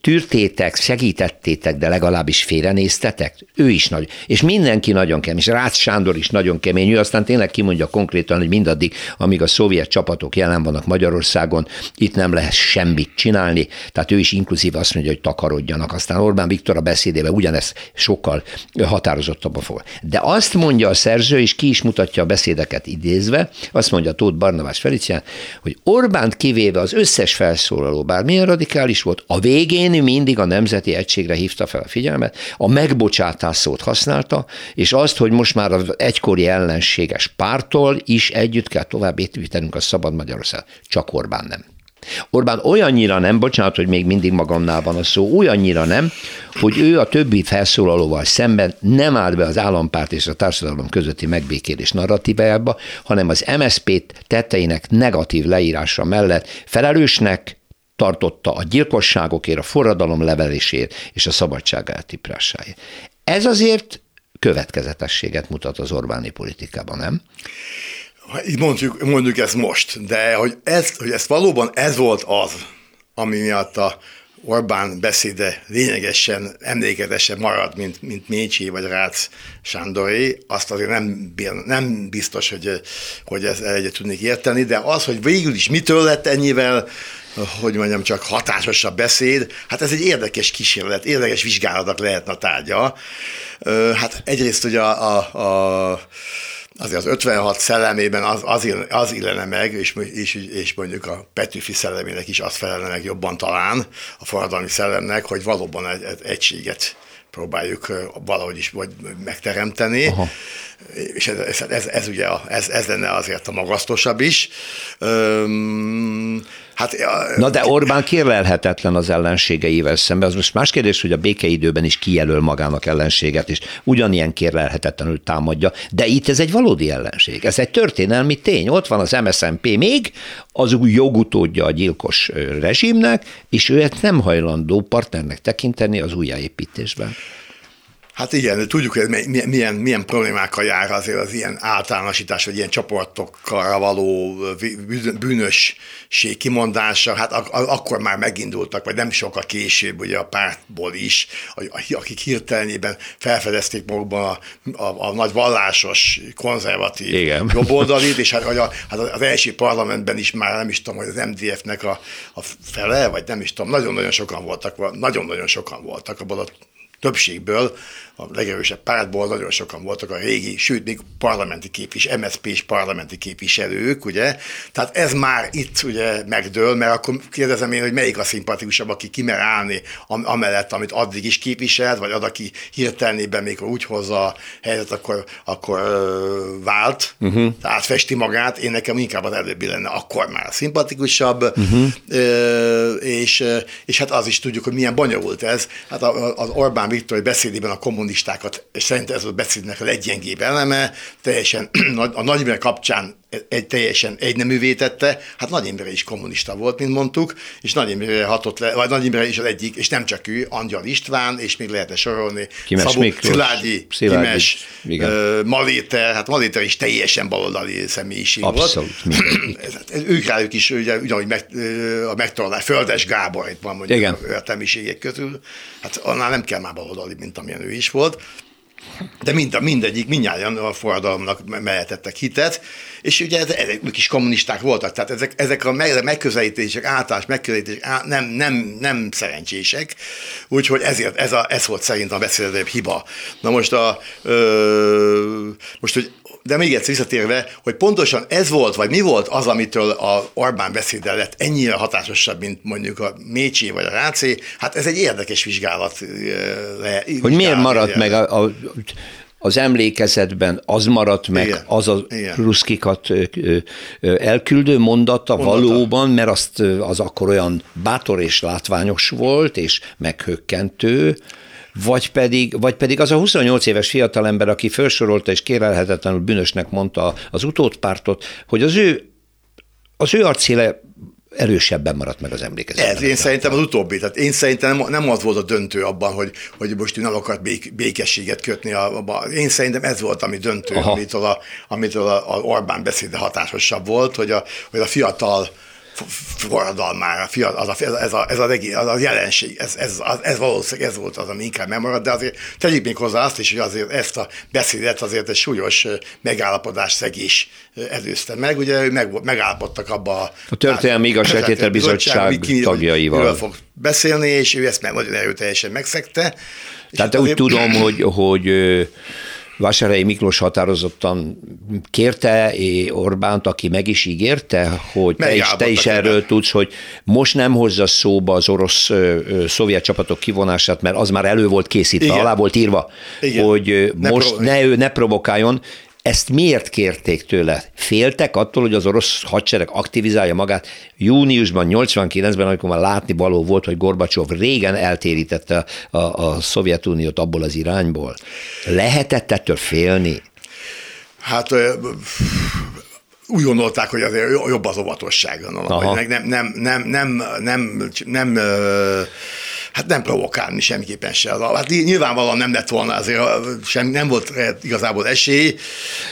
tűrtétek, segítettétek, de legalábbis félrenéztetek? Ő is nagy, és mindenki nagyon kemény, és Rácz Sándor is nagyon kemény, ő aztán tényleg kimondja konkrétan, hogy mindaddig, amíg a szovjet csapatok jelen vannak Magyarországon, itt nem lehet semmit csinálni, tehát ő is inkluzív azt mondja, hogy takarodjanak. Aztán Orbán Viktor a beszédében ugyanezt sokkal határozottabban fog. De azt mondja a szerző, és ki is mutatja a beszédeket idézve, azt mondja Tóth Barnabás Felicián, hogy Orbánt kivéve az összes felszólaló, bármilyen radikális volt, a végén mindig a nemzeti egységre hívta fel a figyelmet, a megbocsátás szót használta, és azt, hogy most már az egykori ellenséges pártól is együtt kell tovább építenünk a szabad Magyarország. Csak Orbán nem. Orbán olyannyira nem, bocsánat, hogy még mindig magamnál van a szó, olyannyira nem, hogy ő a többi felszólalóval szemben nem állt be az állampárt és a társadalom közötti megbékélés narratívájába, hanem az MSZP tetteinek negatív leírása mellett felelősnek tartotta a gyilkosságokért, a forradalom levelésért és a szabadság eltiprásáért. Ez azért következetességet mutat az Orbáni politikában, nem? Így mondjuk, mondjuk ezt most, de hogy ez, hogy ez valóban ez volt az, ami miatt a Orbán beszéde lényegesen emlékezesen marad, mint, mint Mécsi vagy Rácz Sándoré, azt azért nem, nem biztos, hogy, hogy ezt egyet tudnék érteni, de az, hogy végül is mitől lett ennyivel, hogy mondjam, csak hatásosabb beszéd, hát ez egy érdekes kísérlet, érdekes vizsgálatnak lehetne a tárgya. Hát egyrészt ugye a, a, a azért az 56 szellemében az, az, az illene meg, és, és, és mondjuk a Petőfi szellemének is az felelne meg jobban talán, a forradalmi szellemnek, hogy valóban egy, egy egységet próbáljuk valahogy is vagy megteremteni. Aha. És ez, ez, ez, ez ugye a, ez, ez lenne azért a magasztosabb is. Üm, Hát, Na de Orbán kérlelhetetlen az ellenségeivel szemben. Az most más kérdés, hogy a békeidőben is kijelöl magának ellenséget, és ugyanilyen kérlelhetetlenül támadja, de itt ez egy valódi ellenség. Ez egy történelmi tény. Ott van az MSZNP még, az új jogutódja a gyilkos rezsimnek, és őt nem hajlandó partnernek tekinteni az újjáépítésben. Hát igen, tudjuk, hogy milyen, milyen, problémákkal jár azért az ilyen általánosítás, vagy ilyen csoportokkal való bűnösség kimondása. Hát ak- akkor már megindultak, vagy nem sokkal később ugye a pártból is, akik hirtelenében felfedezték magukban a, a, a nagy vallásos, konzervatív igen. jobboldalit, és hát, a, hát az első parlamentben is már nem is tudom, hogy az MDF-nek a, a fele, vagy nem is tudom, nagyon-nagyon sokan voltak, nagyon-nagyon sokan voltak abból a többségből, a legerősebb pártból nagyon sokan voltak a régi, sőt, még parlamenti képvis, MSZP-s parlamenti képviselők, ugye? Tehát ez már itt ugye megdől, mert akkor kérdezem én, hogy melyik a szimpatikusabb, aki kimer állni amellett, amit addig is képviselt, vagy ad, aki hirtelenében, még úgy hozza a helyzet, akkor, akkor ö, vált, uh-huh. tehát festi magát, én nekem inkább az előbbi lenne akkor már szimpatikusabb, uh-huh. ö, és, és hát az is tudjuk, hogy milyen bonyolult ez. Hát az Orbán Viktor beszédében a kommunistákat, és szerint ez a beszédnek a leggyengébb eleme, teljesen <clears throat> a Nagymer kapcsán egy teljesen egyneművé tette, hát Nagy Imre is kommunista volt, mint mondtuk, és Nagy Imre hatott le, vagy Nagy Imre is az egyik, és nem csak ő, Angyal István, és még lehetne sorolni, Kimes Szabó, Miklós, Szilágyi, Szilárdi, Kimes, uh, Maléter, hát Maléter is teljesen baloldali személyiség Abszolút, volt. <clears throat> Ez- ez- ők rájuk is ugye, ugyanúgy meg, a megtalálás, Földes Gábor itt van mondjuk Igen. a értelmiségek közül, hát annál nem kell már baloldali, mint amilyen ő is volt. De mind, mindegyik, mindnyáján a forradalomnak mehetettek hitet, és ugye ez- ezek, ők is kommunisták voltak, tehát ezek, ezek a meg- megközelítések, általános megközelítések á- nem, nem, nem szerencsések, úgyhogy ezért ez, a, ez volt szerintem a beszédebb hiba. Na most a, ö, most, hogy de még egyszer visszatérve, hogy pontosan ez volt, vagy mi volt az, amitől a Orbán beszéde lett ennyire hatásosabb, mint mondjuk a Mécsi vagy a Rácé, hát ez egy érdekes vizsgálat. le- Hogy miért vizsgálat maradt meg a, a, az emlékezetben, az maradt meg, Igen, az a igen. ruszkikat elküldő mondata, Mondata. valóban, mert azt, az akkor olyan bátor és látványos volt, és meghökkentő, vagy pedig, vagy pedig az a 28 éves fiatalember, aki felsorolta és kérelhetetlenül bűnösnek mondta az utódpártot, hogy az ő, az ő arcéle erősebben maradt meg az emlékezetben. Ez, én szerintem az utóbbi. Tehát én szerintem nem, nem az volt a döntő abban, hogy, hogy most nem akart bék, békességet kötni. Abba. Én szerintem ez volt, ami döntő, Aha. amitől, a, amitől a, a Orbán beszéde hatásosabb volt, hogy a, hogy a fiatal forradalmára, fiatal, az a, ez, a, ez, a, ez, a, regi- az a jelenség, ez, ez, az, ez valószínűleg ez volt az, ami inkább megmaradt, de azért tegyük még hozzá azt is, hogy azért ezt a beszédet azért egy súlyos megállapodás szegés előzte meg. Ugye ő meg, megállapodtak abba a, A Történelmi Igazságtétel Bizottság tagjaival. fog beszélni, és ő ezt meg nagyon erőteljesen megszegte. Tehát hát úgy azért- tudom, hogy, hogy Vásárhelyi Miklós határozottan kérte Orbánt, aki meg is ígérte, hogy te is, te is erről ebben. tudsz, hogy most nem hozza szóba az orosz ö, ö, szovjet csapatok kivonását, mert az már elő volt készítve, Igen. alá volt írva, Igen. hogy Ne most provo- ne ő ne provokáljon. Ezt miért kérték tőle? Féltek attól, hogy az orosz hadsereg aktivizálja magát júniusban, 89-ben, amikor már látni való volt, hogy Gorbacsov régen eltérítette a, a Szovjetuniót abból az irányból. Lehetett ettől félni? Hát úgy gondolták, hogy azért jobb az óvatosság. Hogy nem, nem, nem, nem, nem, nem, ö, hát nem provokálni semmiképpen se. Hát nyilvánvalóan nem lett volna azért, sem, nem volt igazából esély,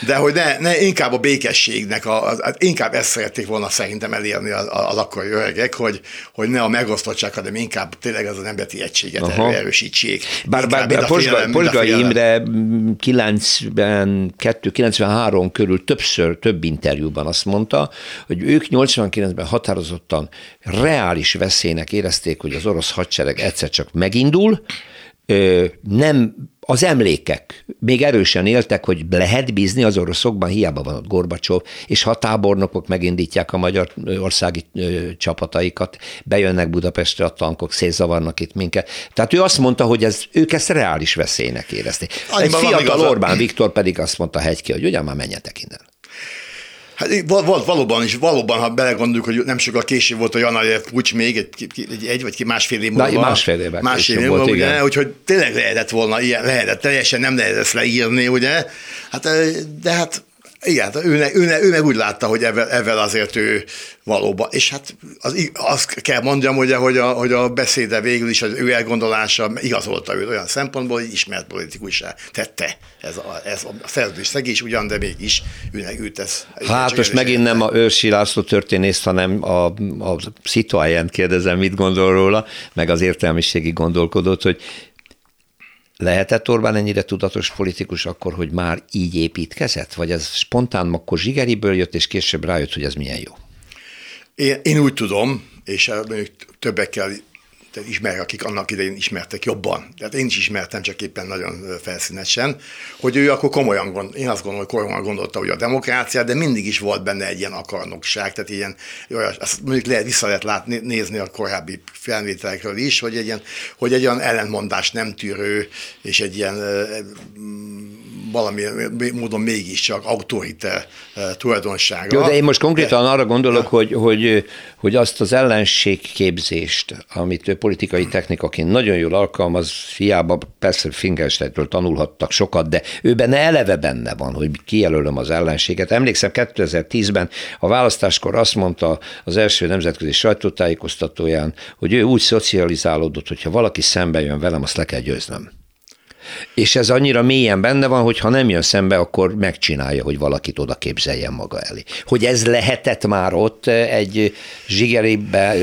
de hogy ne, ne inkább a békességnek, a, a, inkább ezt szerették volna szerintem elérni az, az akkori öregek, hogy, hogy ne a megosztottság, hanem inkább tényleg az, az emberi egységet Aha. erősítsék. Bár, bár mint a Posgai félelem. Imre mm, 92-93 körül többször, több interjúban azt mondta, hogy ők 89-ben határozottan reális veszélynek érezték, hogy az orosz hadsereg egyszer csak megindul, nem az emlékek még erősen éltek, hogy lehet bízni az oroszokban, hiába van ott Gorbacsov, és ha tábornokok megindítják a magyar országi csapataikat, bejönnek Budapestre a tankok, szétzavarnak itt minket. Tehát ő azt mondta, hogy ez, ők ezt reális veszélynek érezték. Egy Annyiban van fiatal. Orbán Viktor pedig azt mondta hegyki, hogy ugyan már menjetek innen. Hát val- val- valóban is, valóban, ha belegondoljuk, hogy nem sokkal később volt a Janajev pucs még, egy, egy, egy vagy ki másfél év Na, múlva. másfél évvel másfél év volt, igen. ugye, úgyhogy tényleg lehetett volna ilyen, lehetett, teljesen nem lehet ezt leírni, ugye, hát, de hát igen, ő, ne, ő, ne, ő meg úgy látta, hogy ezzel, ezzel azért ő valóban, és hát az, azt kell mondjam, ugye, hogy, a, hogy a beszéde végül is az ő elgondolása igazolta őt olyan szempontból, hogy ismert politikussá tette ez a, ez a szerződés szegés ugyan, de mégis őnek őt ez. Hát most megint nem a Őrsi László történész, hanem a, a Citoyen kérdezem, mit gondol róla, meg az értelmiségi gondolkodót, hogy lehetett Orbán ennyire tudatos politikus akkor, hogy már így építkezett? Vagy ez spontán akkor zsigeriből jött, és később rájött, hogy ez milyen jó? Én, én úgy tudom, és eh, mondjuk többekkel tehát ismerek, akik annak idején ismertek jobban, tehát én is ismertem, csak éppen nagyon felszínesen, hogy ő akkor komolyan gond, én azt gondolom, hogy komolyan gondolta, hogy a demokrácia, de mindig is volt benne egy ilyen akarnokság, tehát ilyen, olyas, azt mondjuk lehet, vissza lehet látni, nézni a korábbi felvételekről is, hogy egy ilyen, hogy egy olyan ellentmondás nem tűrő, és egy ilyen valami módon mégiscsak autoriter tulajdonsága. Jó, de én most konkrétan arra gondolok, hogy, hogy, hogy azt az ellenségképzést, amit ő politikai technikaként nagyon jól alkalmaz, hiába persze Finkelsteinről tanulhattak sokat, de ő benne eleve benne van, hogy kijelölöm az ellenséget. Emlékszem, 2010-ben a választáskor azt mondta az első nemzetközi sajtótájékoztatóján, hogy ő úgy szocializálódott, hogyha valaki szembe jön velem, azt le kell győznöm. És ez annyira mélyen benne van, hogy ha nem jön szembe, akkor megcsinálja, hogy valakit oda képzeljen maga elé. Hogy ez lehetett már ott egy zsigeribe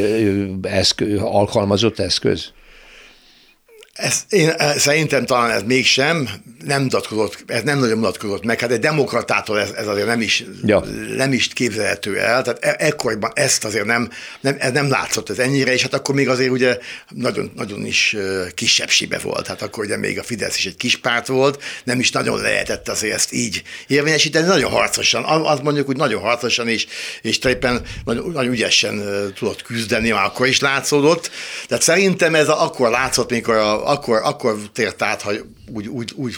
eszköz, alkalmazott eszköz? Ez, én szerintem talán ez mégsem, nem mutatkozott, ez nem nagyon mutatkozott meg. Hát egy demokratától ez, ez azért nem is, ja. nem is képzelhető el. Tehát e, ekkoriban ezt azért nem, nem, ez nem látszott ez ennyire, és hát akkor még azért ugye nagyon, nagyon is kisebbsébe volt. Hát akkor ugye még a Fidesz is egy kis párt volt, nem is nagyon lehetett azért ezt így érvényesíteni, nagyon harcosan, azt mondjuk, hogy nagyon harcosan és, és tulajdonképpen nagyon, nagyon ügyesen tudott küzdeni, már akkor is látszódott. Tehát szerintem ez akkor látszott, mikor a, akkor, akkor tért át, hogy úgy, úgy, úgy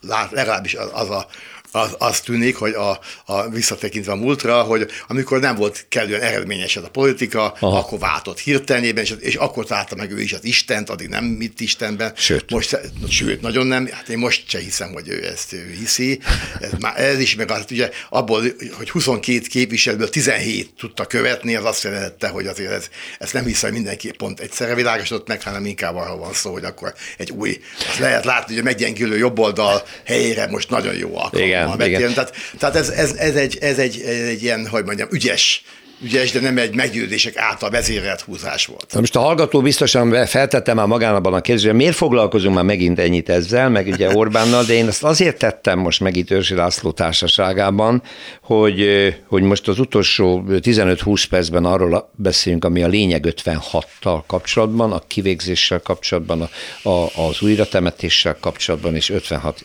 lát, legalábbis az, az a az, az tűnik, hogy a, a visszatekintve a múltra, hogy amikor nem volt kellően eredményes ez a politika, Aha. akkor váltott hirtelenében, és, és akkor találta meg ő is az Istent, addig nem mit Istenben. Sőt. Most, sőt, nagyon nem, hát én most se hiszem, hogy ő ezt ő hiszi. Ez, már ez is, meg hát ugye abból, hogy 22 képviselőből 17 tudta követni, az azt jelentette, hogy azért ez, ezt nem hiszem, hogy mindenki pont egyszerre világosodott meg, hanem inkább arról van szó, hogy akkor egy új, lehet látni, hogy a meggyengülő jobboldal helyére most nagyon jó alkalom. Igen igen. Igen. Tehát, tehát ez, ez, ez, egy, ez egy, egy ilyen, hogy mondjam, ügyes ügyes, de nem egy meggyőzések által vezérelt húzás volt. Na most a hallgató biztosan feltettem már magánabban a kérdést, hogy miért foglalkozunk már megint ennyit ezzel, meg ugye Orbánnal, de én ezt azért tettem most meg itt Őrsi László társaságában, hogy, hogy most az utolsó 15-20 percben arról beszéljünk, ami a lényeg 56-tal kapcsolatban, a kivégzéssel kapcsolatban, a, a, az újratemetéssel kapcsolatban, és 56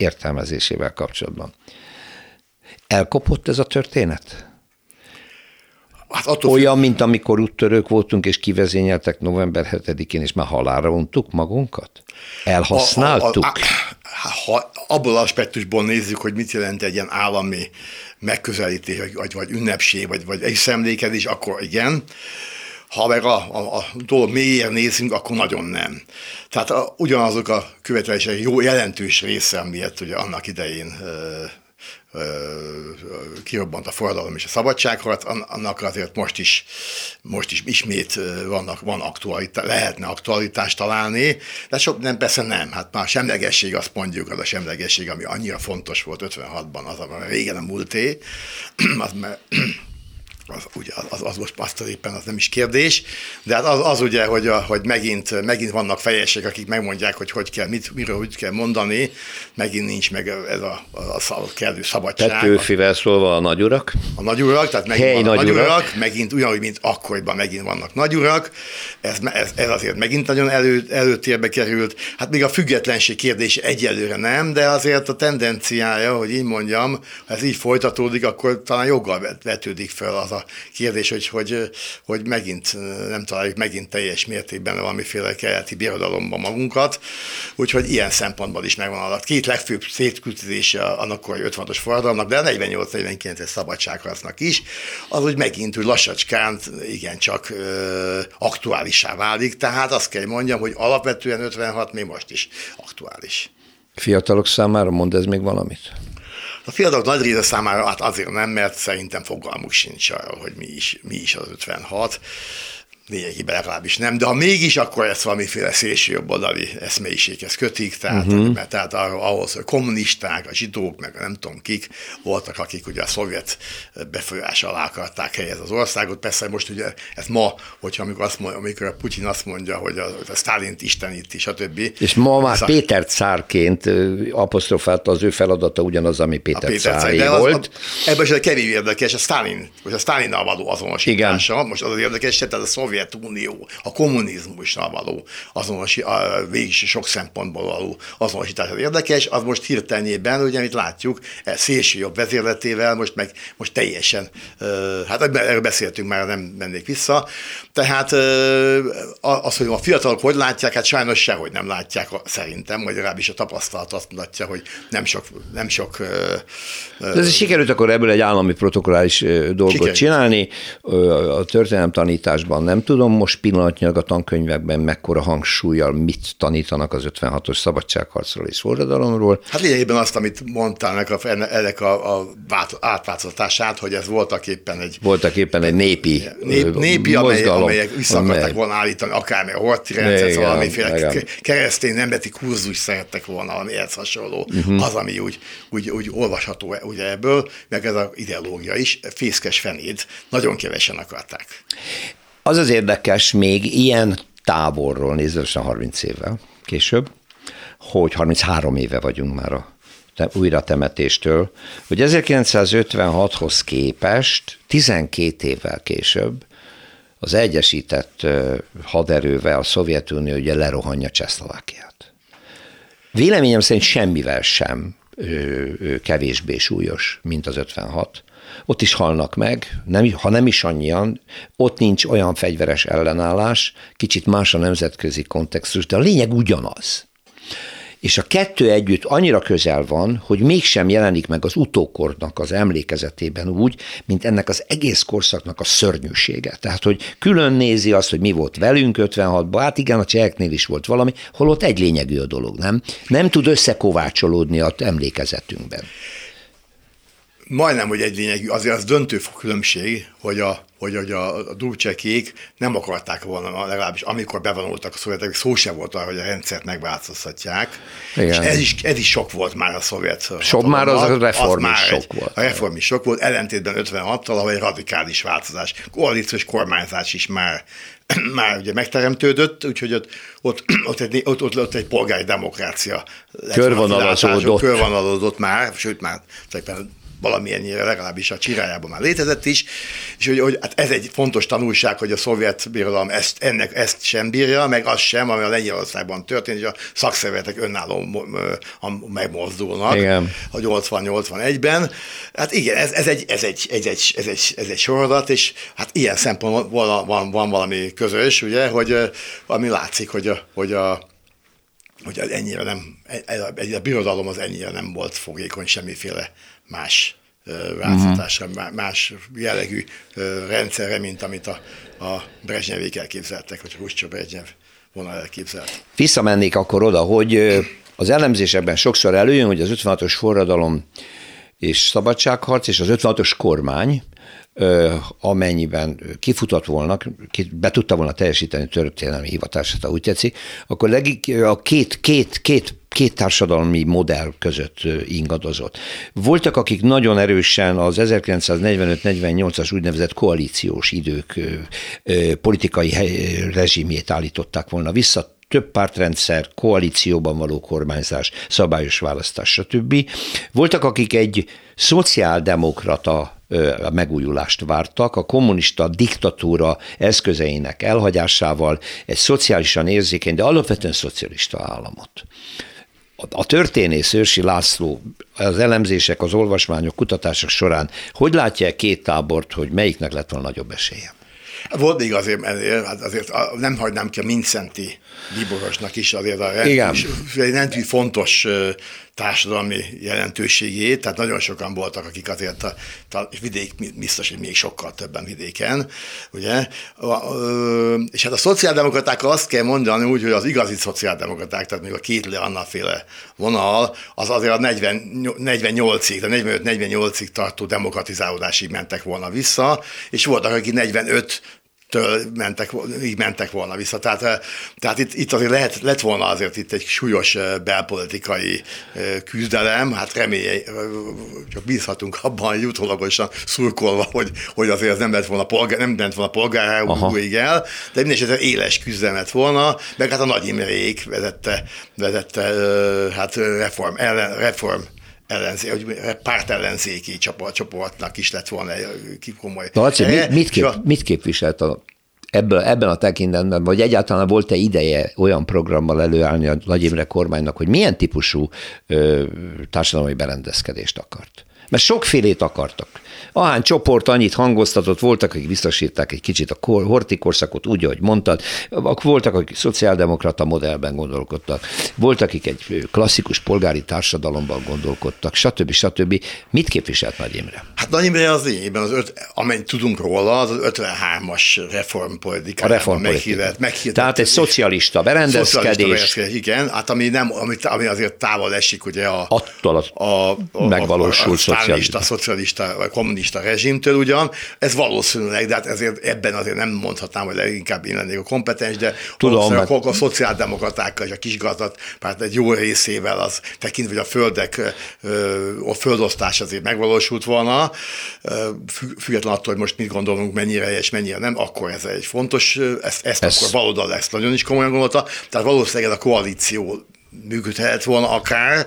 értelmezésével kapcsolatban. Elkopott ez a történet? Hát attól Olyan, függ... mint amikor úttörők voltunk, és kivezényeltek november 7-én, és már halára untuk magunkat? Elhasználtuk? A, a, a, ha abból aspektusból nézzük, hogy mit jelent egy ilyen állami megközelítés, vagy, vagy ünnepség, vagy, vagy egy szemlékezés, akkor igen. Ha meg a, a, a dolog mélyére nézünk, akkor nagyon nem. Tehát a, ugyanazok a követelések jó jelentős része, miért ugye annak idején ö, kirobbant a forradalom és a szabadságharc, annak azért most is, most is ismét vannak, van aktualitás, lehetne aktualitást találni, de sok nem, persze nem, hát már a semlegesség, azt mondjuk, az a semlegesség, ami annyira fontos volt 56-ban, az, ami régen a múlté, <clears throat> az, mert az, ugye, az, az most azt éppen az nem is kérdés, de hát az, az ugye, hogy, a, hogy megint, megint vannak fejesek, akik megmondják, hogy hogy kell, mit, miről hogy kell mondani, megint nincs meg ez a, a, a kellő szabadság. Petőfivel szólva a nagyurak. A nagyurak, tehát megint Hely vannak nagyurak. nagyurak, megint ugyanúgy, mint akkoriban megint vannak nagyurak, ez, ez, ez azért megint nagyon elő, előtérbe került. Hát még a függetlenség kérdése egyelőre nem, de azért a tendenciája, hogy így mondjam, ha ez így folytatódik, akkor talán joggal vetődik fel az a kérdés, hogy, hogy, hogy megint nem találjuk megint teljes mértékben valamiféle keleti birodalomban magunkat, úgyhogy ilyen szempontból is megvan alatt. Két legfőbb szétküldése annak a 56-os forradalomnak, de a 48-49-es szabadságharcnak is, az úgy megint úgy lassacskán igencsak ö, aktuálisá válik, tehát azt kell mondjam, hogy alapvetően 56 még most is aktuális. Fiatalok számára mond ez még valamit? A fiatalok nagy része számára hát azért nem, mert szerintem fogalmuk sincs arra, hogy mi is, mi is az 56 lényegében legalábbis nem, de ha mégis, akkor ezt valamiféle szélsőjobboldali eszmélyiséghez kötik, tehát, uh-huh. mert tehát ahhoz, hogy kommunisták, a zsidók, meg nem tudom kik voltak, akik ugye a szovjet befolyás alá akarták helyezni az országot. Persze most ugye ez ma, hogyha amikor, azt mondja, amikor a Putyin azt mondja, hogy a, a Stálint istenít, stb. És ma már a... Péter cárként apostrofálta az ő feladata ugyanaz, ami Péter, Péter cáré volt. Az, ebben is kevés érdekes, a Stalin, vagy a Stalinnal való azonosítása. Igen. Most az az érdekes, tehát a szovjet Szovjetunió, a kommunizmusnal való azonos, végig sok szempontból való azonosítás az érdekes, az most hirtelenében, ugye, amit látjuk, e szélső jobb vezérletével most meg most teljesen, hát erről beszéltünk már, nem mennék vissza, tehát az, hogy a fiatalok hogy látják, hát sajnos sehogy nem látják szerintem, vagy legalábbis a tapasztalat azt mutatja, hogy nem sok, nem sok de ez sikerült akkor ebből egy állami protokolláris dolgot Sikerült. csinálni, a történelem tanításban nem nem tudom most pillanatnyilag a tankönyvekben mekkora hangsúlyjal mit tanítanak az 56-os szabadságharcról és forradalomról. Hát lényegében azt, amit mondtál ennek a, ennek a, a átváltoztatását, hogy ez voltak éppen egy... Voltak éppen egy népi nép, Népi, amelyek, amelyek vissza akarták volna állítani, akár a horti rendszer, valamiféle keresztény nemzeti kurzus szerettek volna, ami ehhez hasonló. Uh-huh. Az, ami úgy, úgy, úgy olvasható ugye ebből, meg ez az ideológia is, fészkes fenéd, nagyon kevesen akarták. Az az érdekes még ilyen távolról, nézősen 30 évvel később, hogy 33 éve vagyunk már a újra temetéstől, hogy 1956-hoz képest 12 évvel később az egyesített haderővel a Szovjetunió ugye lerohanja Csehszlovákiát. Véleményem szerint semmivel sem kevésbé súlyos, mint az 56. Ott is halnak meg, nem, ha nem is annyian, ott nincs olyan fegyveres ellenállás, kicsit más a nemzetközi kontextus, de a lényeg ugyanaz. És a kettő együtt annyira közel van, hogy mégsem jelenik meg az utókornak az emlékezetében úgy, mint ennek az egész korszaknak a szörnyűsége. Tehát, hogy külön nézi azt, hogy mi volt velünk 56-ban, hát igen, a cseheknél is volt valami, holott egy lényegű a dolog, nem? Nem tud összekovácsolódni az emlékezetünkben majdnem, hogy egy lényegű, azért az döntő különbség, hogy a, hogy, hogy a, a dúcsekék nem akarták volna, legalábbis amikor bevonultak a szovjetek, szó sem volt arra, hogy a rendszert megváltoztatják. Igen. És ez is, ez is sok volt már a szovjet Sok már az a reform is sok egy, volt. A reform is sok volt, ellentétben 56-tal, ahol egy radikális változás, koalíciós kormányzás is már <clears throat> már ugye megteremtődött, úgyhogy ott, ott, <clears throat> ott, egy, ott, ott, ott egy polgári demokrácia körvonalazódott. körvonalazódott már, sőt már valamilyennyire legalábbis a csirájában már létezett is, és hogy, hogy hát ez egy fontos tanulság, hogy a szovjet birodalom ezt, ennek ezt sem bírja, meg az sem, ami a Lengyelországban történt, hogy a szakszervezetek önálló megmozdulnak igen. a 80-81-ben. Hát igen, ez, ez, egy, ez, egy, ez, egy, ez, egy, ez egy sorozat, és hát ilyen szempontból van, van, van valami közös, ugye, hogy ami látszik, hogy a, hogy a hogy ennyire nem, a, a birodalom az ennyire nem volt fogékony semmiféle más változtatásra, uh-huh. más jellegű rendszerre, mint amit a, a Brezsnyevék elképzeltek, vagy Huscsó Brezsnyev volna elképzelt. Visszamennék akkor oda, hogy az elemzésekben sokszor előjön, hogy az 56-os forradalom és szabadságharc és az 56-os kormány amennyiben kifutott volna, be tudta volna teljesíteni történelmi hivatását, ha úgy tetszik, akkor legik, a két, két, két két társadalmi modell között ingadozott. Voltak, akik nagyon erősen az 1945-48-as úgynevezett koalíciós idők politikai rezsimjét állították volna vissza, több pártrendszer, koalícióban való kormányzás, szabályos választás, stb. Voltak, akik egy szociáldemokrata megújulást vártak, a kommunista diktatúra eszközeinek elhagyásával egy szociálisan érzékeny, de alapvetően szocialista államot. A történész Őrsi László az elemzések, az olvasmányok, kutatások során hogy látja két tábort, hogy melyiknek lett volna nagyobb esélye? Volt még azért, hát azért nem hagynám ki a Mincenti Bíborosnak is azért a rendkívül fontos társadalmi jelentőségét, tehát nagyon sokan voltak, akik azért a, a vidék, biztos, hogy még sokkal többen vidéken, ugye, és hát a szociáldemokraták azt kell mondani úgy, hogy az igazi szociáldemokraták, tehát még a két féle vonal, az azért a 40, 48-ig, de 45-48-ig tartó demokratizálódásig mentek volna vissza, és voltak, akik 45 től mentek, így mentek volna vissza. Tehát, eh, tehát itt, itt azért lehet, lett volna azért itt egy súlyos eh, belpolitikai eh, küzdelem, hát remélj, csak bízhatunk abban jutólagosan szurkolva, hogy, hogy azért ez nem lett volna polgár, nem lett volna polgárháborúig el, de minden esetre éles küzdelmet volna, meg hát a Nagy Imrék vezette, vezette hát reform, ellen, reform ellenzé, hogy pártellenzéki csoportnak is lett volna ki komoly. Na, Laci, mit, mit, kép, mit képviselt a ebből, ebben a tekintetben, vagy egyáltalán volt-e ideje olyan programmal előállni a Nagy Imre kormánynak, hogy milyen típusú ö, társadalmi berendezkedést akart? Mert sokfélét akartak. Ahány csoport annyit hangoztatott, voltak, akik biztosították egy kicsit a kor, horti korszakot, úgy, ahogy mondtad, voltak, akik szociáldemokrata modellben gondolkodtak, voltak, akik egy klasszikus polgári társadalomban gondolkodtak, stb. stb. Mit képviselt Nagy Imre? Hát Nagy Imre az lényegében, az öt, amennyit tudunk róla, az, az 53-as reformpolitika. A reformpolitika. Tehát egy szocialista berendezkedés. Szocialista berendezkedés, igen, hát ami, nem, ami, ami azért távol esik ugye a, attól a, a, a megvalósult a szocialista, szocialista vagy kommunista rezsimtől ugyan, ez valószínűleg, de hát ezért ebben azért nem mondhatnám, hogy leginkább én lennék a kompetens, de Tudom, mert... a, a szociáldemokratákkal és a kisgazdat párt egy jó részével az tekintve, hogy a földek, a földosztás azért megvalósult volna, független attól, hogy most mit gondolunk, mennyire és mennyire nem, akkor ez egy fontos, ezt, ezt ez... akkor baloldal ezt nagyon is komolyan gondolta, tehát valószínűleg ez a koalíció működhet volna akár,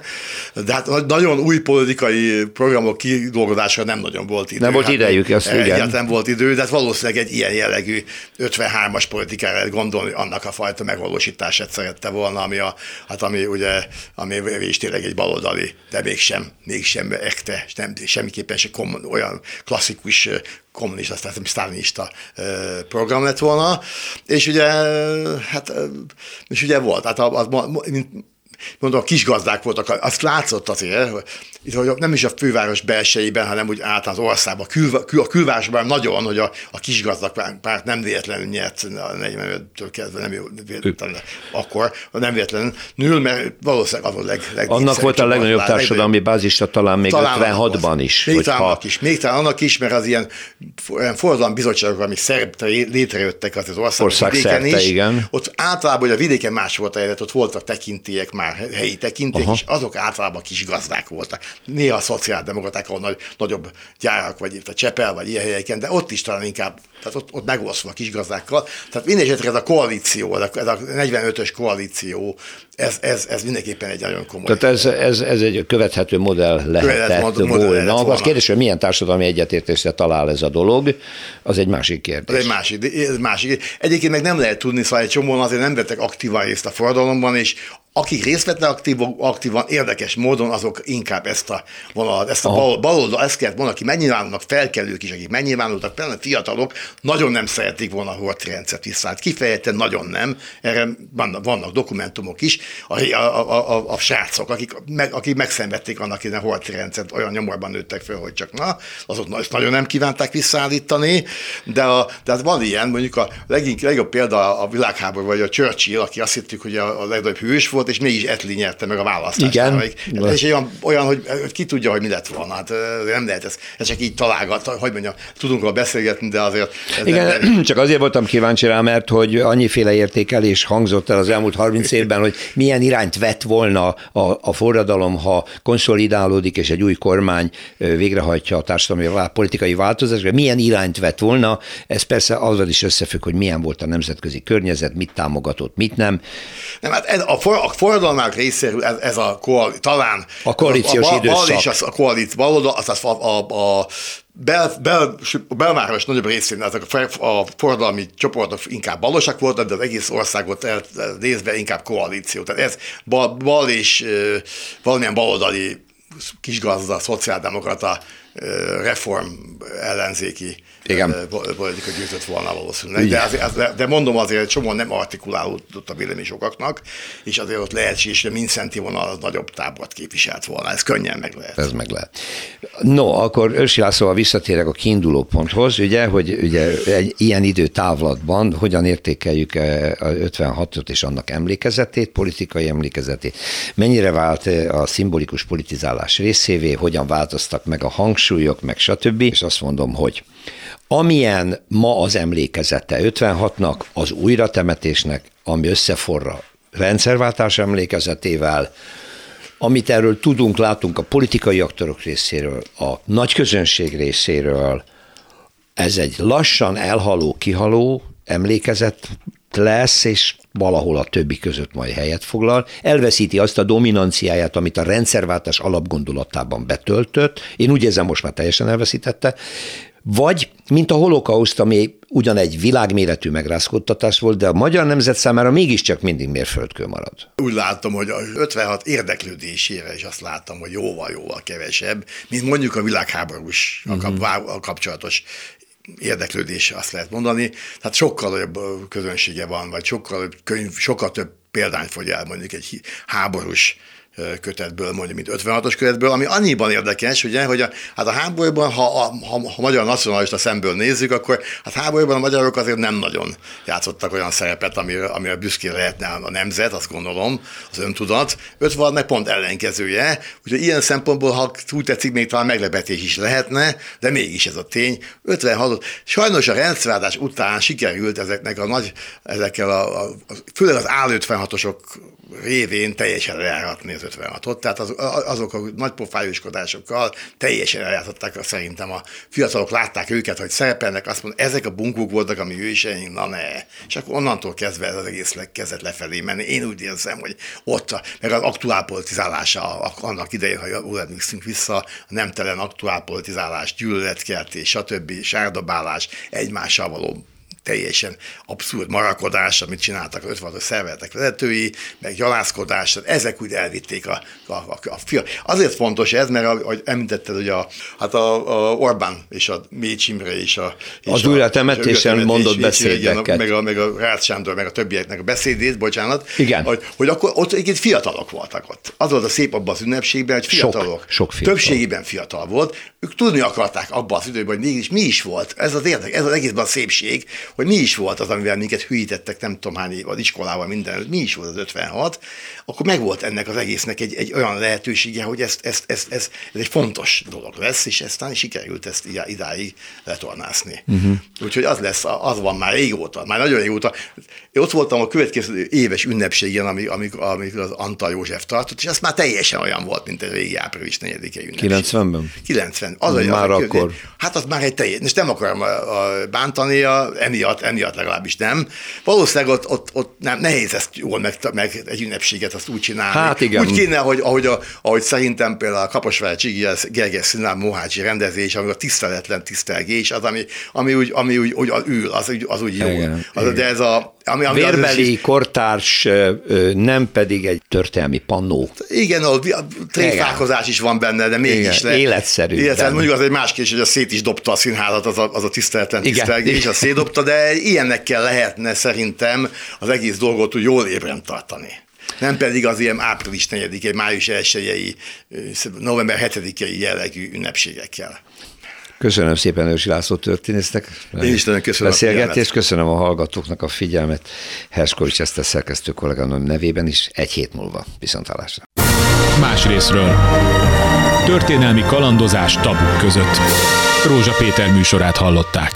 de hát nagyon új politikai programok kidolgozása nem nagyon volt idő. Nem volt hát idejük, azt igen. Nem volt idő, de hát valószínűleg egy ilyen jellegű 53-as politikára lehet gondolni, annak a fajta megvalósítását szerette volna, ami, a, hát ami ugye, ami is tényleg egy baloldali, de mégsem, mégsem ekte, nem, semmiképpen se kom, olyan klasszikus kommunista, tehát sztálinista program lett volna, és ugye, hát, és ugye volt, hát az, az, mint mondom, a kis gazdák voltak, azt látszott azért, hogy, nem is a főváros belsejében, hanem úgy általán az országban, kül, kül, a külvárosban nagyon, hogy a, a kis gazdag párt nem véletlenül nyert a 45-től kezdve, nem véletlenül, akkor nem véletlenül nül, mert valószínűleg az a leg, leg Annak volt a legnagyobb társadalmi bázisa talán még talán 56-ban is. Még talán, annak is, még talán annak is, mert az ilyen, ilyen forradalmi bizottságok, amik szerte létrejöttek az, az országban, ország szerte, is, igen. ott általában, hogy a vidéken más volt a helyzet, ott voltak tekintélyek már helyi tekintélyek, és azok általában kis gazdák voltak. Néha a szociáldemokraták, ahol nagy, nagyobb gyárak, vagy itt a Csepel, vagy ilyen helyeken, de ott is talán inkább, tehát ott, ott megosztva a kis gazdákkal. Tehát minden esetre ez a koalíció, ez a 45-ös koalíció, ez, ez, ez mindenképpen egy nagyon komoly. Tehát ez, ez, ez egy követhető modell lehetett modell, volna. Modell volna. Az kérdés, hogy milyen társadalmi egyetértésre talál ez a dolog, az egy másik kérdés. Az egy másik, másik. Egyébként meg nem lehet tudni, szóval egy csomóan azért nem vettek aktívan részt a forradalomban, és akik részt vettek aktív, aktívan, érdekes módon, azok inkább ezt a vonalat, ezt a bal, baloldal, ezt kellett volna, aki megnyilvánulnak, felkelők is, akik megnyilvánultak, például fiatalok, nagyon nem szeretik volna a hortrendszert visszaállt. Kifejezetten nagyon nem, erre vannak, vannak dokumentumok is, a, a, a, a, a srácok, akik, meg, akik megszenvedték annak idején a hortrendszert, olyan nyomorban nőttek föl, hogy csak na, azok ezt nagyon nem kívánták visszaállítani, de, a, de hát van ilyen, mondjuk a legink, legjobb példa a világháború, vagy a Churchill, aki azt hittük, hogy a, a legnagyobb hős volt, volt, és mégis Etli nyerte meg a választást. Igen. És olyan, olyan hogy, hogy ki tudja, hogy mi lett volna. Hát nem lehet ez, ez csak így találgat, hogy mondjam, tudunk róla beszélgetni, de azért... Igen, nem, <clears throat> csak azért voltam kíváncsi rá, mert hogy annyiféle értékelés hangzott el az elmúlt 30 <laughs> évben, hogy milyen irányt vett volna a, a forradalom, ha konszolidálódik, és egy új kormány végrehajtja a társadalmi politikai változást, milyen irányt vett volna, ez persze azzal is összefügg, hogy milyen volt a nemzetközi környezet, mit támogatott, mit nem. Nem, hát ez a, for, a forradalmák részéről ez, ez a koali, talán a koalíciós a, a, időszak. és az a koalíció baloldal, az, a, a, a bel, bel, a belváros nagyobb részén ezek a, a forradalmi csoportok inkább balosak voltak, de az egész országot nézve inkább koalíció. Tehát ez bal, bal és valamilyen baloldali kisgazda, szociáldemokrata reform ellenzéki igen. politika győzött volna valószínűleg. De, azért, de, mondom azért, csomóan nem artikulálódott a vélemény sokaknak, és azért ott lehetséges, hogy Minszenti vonal az nagyobb tábort képviselt volna. Ez könnyen meg lehet. Ez meg lehet. No, akkor Őrsi Lászlóval visszatérek a kiinduló ponthoz, ugye, hogy ugye egy ilyen időtávlatban hogyan értékeljük a 56-ot és annak emlékezetét, politikai emlékezetét, mennyire vált a szimbolikus politizálás részévé, hogyan változtak meg a hangsúlyok, meg stb. És azt mondom, hogy amilyen ma az emlékezete 56-nak, az újratemetésnek, ami összeforra rendszerváltás emlékezetével, amit erről tudunk, látunk a politikai aktorok részéről, a nagy közönség részéről, ez egy lassan elhaló, kihaló emlékezet lesz, és valahol a többi között majd helyet foglal, elveszíti azt a dominanciáját, amit a rendszerváltás alapgondolatában betöltött, én úgy érzem, most már teljesen elveszítette, Vagy, mint a holokauszt, ami ugyan egy világméretű megrázkodtatás volt, de a magyar nemzet számára mégiscsak mindig mérföldkő marad. Úgy látom, hogy a 56 érdeklődésére is azt láttam, hogy jóval-jóval kevesebb, mint mondjuk a világháborús uh-huh. a kapcsolatos érdeklődés, azt lehet mondani. Tehát sokkal nagyobb közönsége van, vagy sokkal, könyv, sokkal több példányt fogy el mondjuk egy háborús kötetből, mondjuk, mint 56-os kötetből, ami annyiban érdekes, ugye, hogy a, hát a háborúban, ha a, ha, ha magyar nacionalista szemből nézzük, akkor hát háborúban a magyarok azért nem nagyon játszottak olyan szerepet, amire, amire büszkén lehetne a nemzet, azt gondolom, az öntudat. 56 meg pont ellenkezője, úgyhogy ilyen szempontból, ha úgy tetszik, még talán meglepetés is lehetne, de mégis ez a tény. 56 sajnos a rendszerváltás után sikerült ezeknek a nagy, ezekkel a, a főleg az áll 56-osok révén teljesen lejáratni az 56-ot, tehát az, azok a nagy pofájuskodásokkal teljesen eljátszották szerintem a fiatalok látták őket, hogy szerepelnek, azt mondja, ezek a bunkók voltak, ami őseink, na ne. És akkor onnantól kezdve ez az egész kezdett lefelé menni. Én úgy érzem, hogy ott, meg az aktuálpolitizálása annak idején, ha jól emlékszünk vissza, a nemtelen aktuálpolitizálás, gyűlöletkeltés, stb. sárdabálás, egymással való teljesen abszurd marakodás, amit csináltak az 56 szervezetek vezetői, meg gyalászkodás, ezek úgy elvitték a, a, a, a fia. Azért fontos ez, mert ahogy említetted, hogy a, hát a, a Orbán és a Mécs Imre és a... És az újratemetésen mondott beszédeket. Meg a, meg a Rácz Sándor, meg a többieknek a beszédét, bocsánat. Igen. Hogy, hogy akkor ott egyébként fiatalok voltak ott. Az volt a szép abban az ünnepségben, hogy fiatalok. Sok, sok fiatal. Többségében fiatal volt. Ők tudni akarták abban az időben, hogy mégis mi is volt. Ez az érdek, ez az egészben a szépség, hogy mi is volt az, amivel minket hűítettek, nem tudom hány év, az iskolával minden, mi is volt az 56, akkor meg volt ennek az egésznek egy, egy olyan lehetősége, hogy ezt, ezt, ezt, ezt, ez egy fontos dolog lesz, és aztán sikerült ezt idáig letornászni. Uh-huh. Úgyhogy az lesz, az van már régóta, már nagyon régóta. Én ott voltam a következő éves ünnepségen, amik, amik, amik az Antal József tartott, és az már teljesen olyan volt, mint a régi április 4 ünnepség. 90-ben? 90. Az, az már az akkor. Hát az már egy teljes, és nem akarom a, a bántani, a, emiatt, emiatt legalábbis nem. Valószínűleg ott, ott, ott nem, nehéz ezt jól meg, meg egy ünnepséget azt úgy csinálni. Hát igen. Úgy kéne, hogy, ahogy, a, ahogy szerintem például a Kaposvár Csigi Gergely Színlám Mohácsi rendezés, ami a tiszteletlen tisztelgés, az, ami, ami úgy, ami úgy, úgy ül, az, úgy, az úgy jó. Igen, az, igen. De ez a, ami, ami Vérbeli az, kortárs, nem pedig egy történelmi pannó. Igen, a tréfálkozás is van benne, de mégis le. Életszerű. Illetve mondjuk az egy más kérdés, hogy a szét is dobta a színházat, az a, az a tiszteletlen tisztelgés, a szétdobta, de ilyenekkel lehetne szerintem az egész dolgot úgy jól ébren tartani nem pedig az ilyen április 4 május 1 november 7-i jellegű ünnepségekkel. Köszönöm szépen Ősi László történésznek. Én is nagyon köszönöm beszélgetést, köszönöm a hallgatóknak a figyelmet. Herskovics ezt a szerkesztő kolléganom nevében is egy hét múlva viszontalásra. Más részről. Történelmi kalandozás tabuk között. Rózsa Péter műsorát hallották.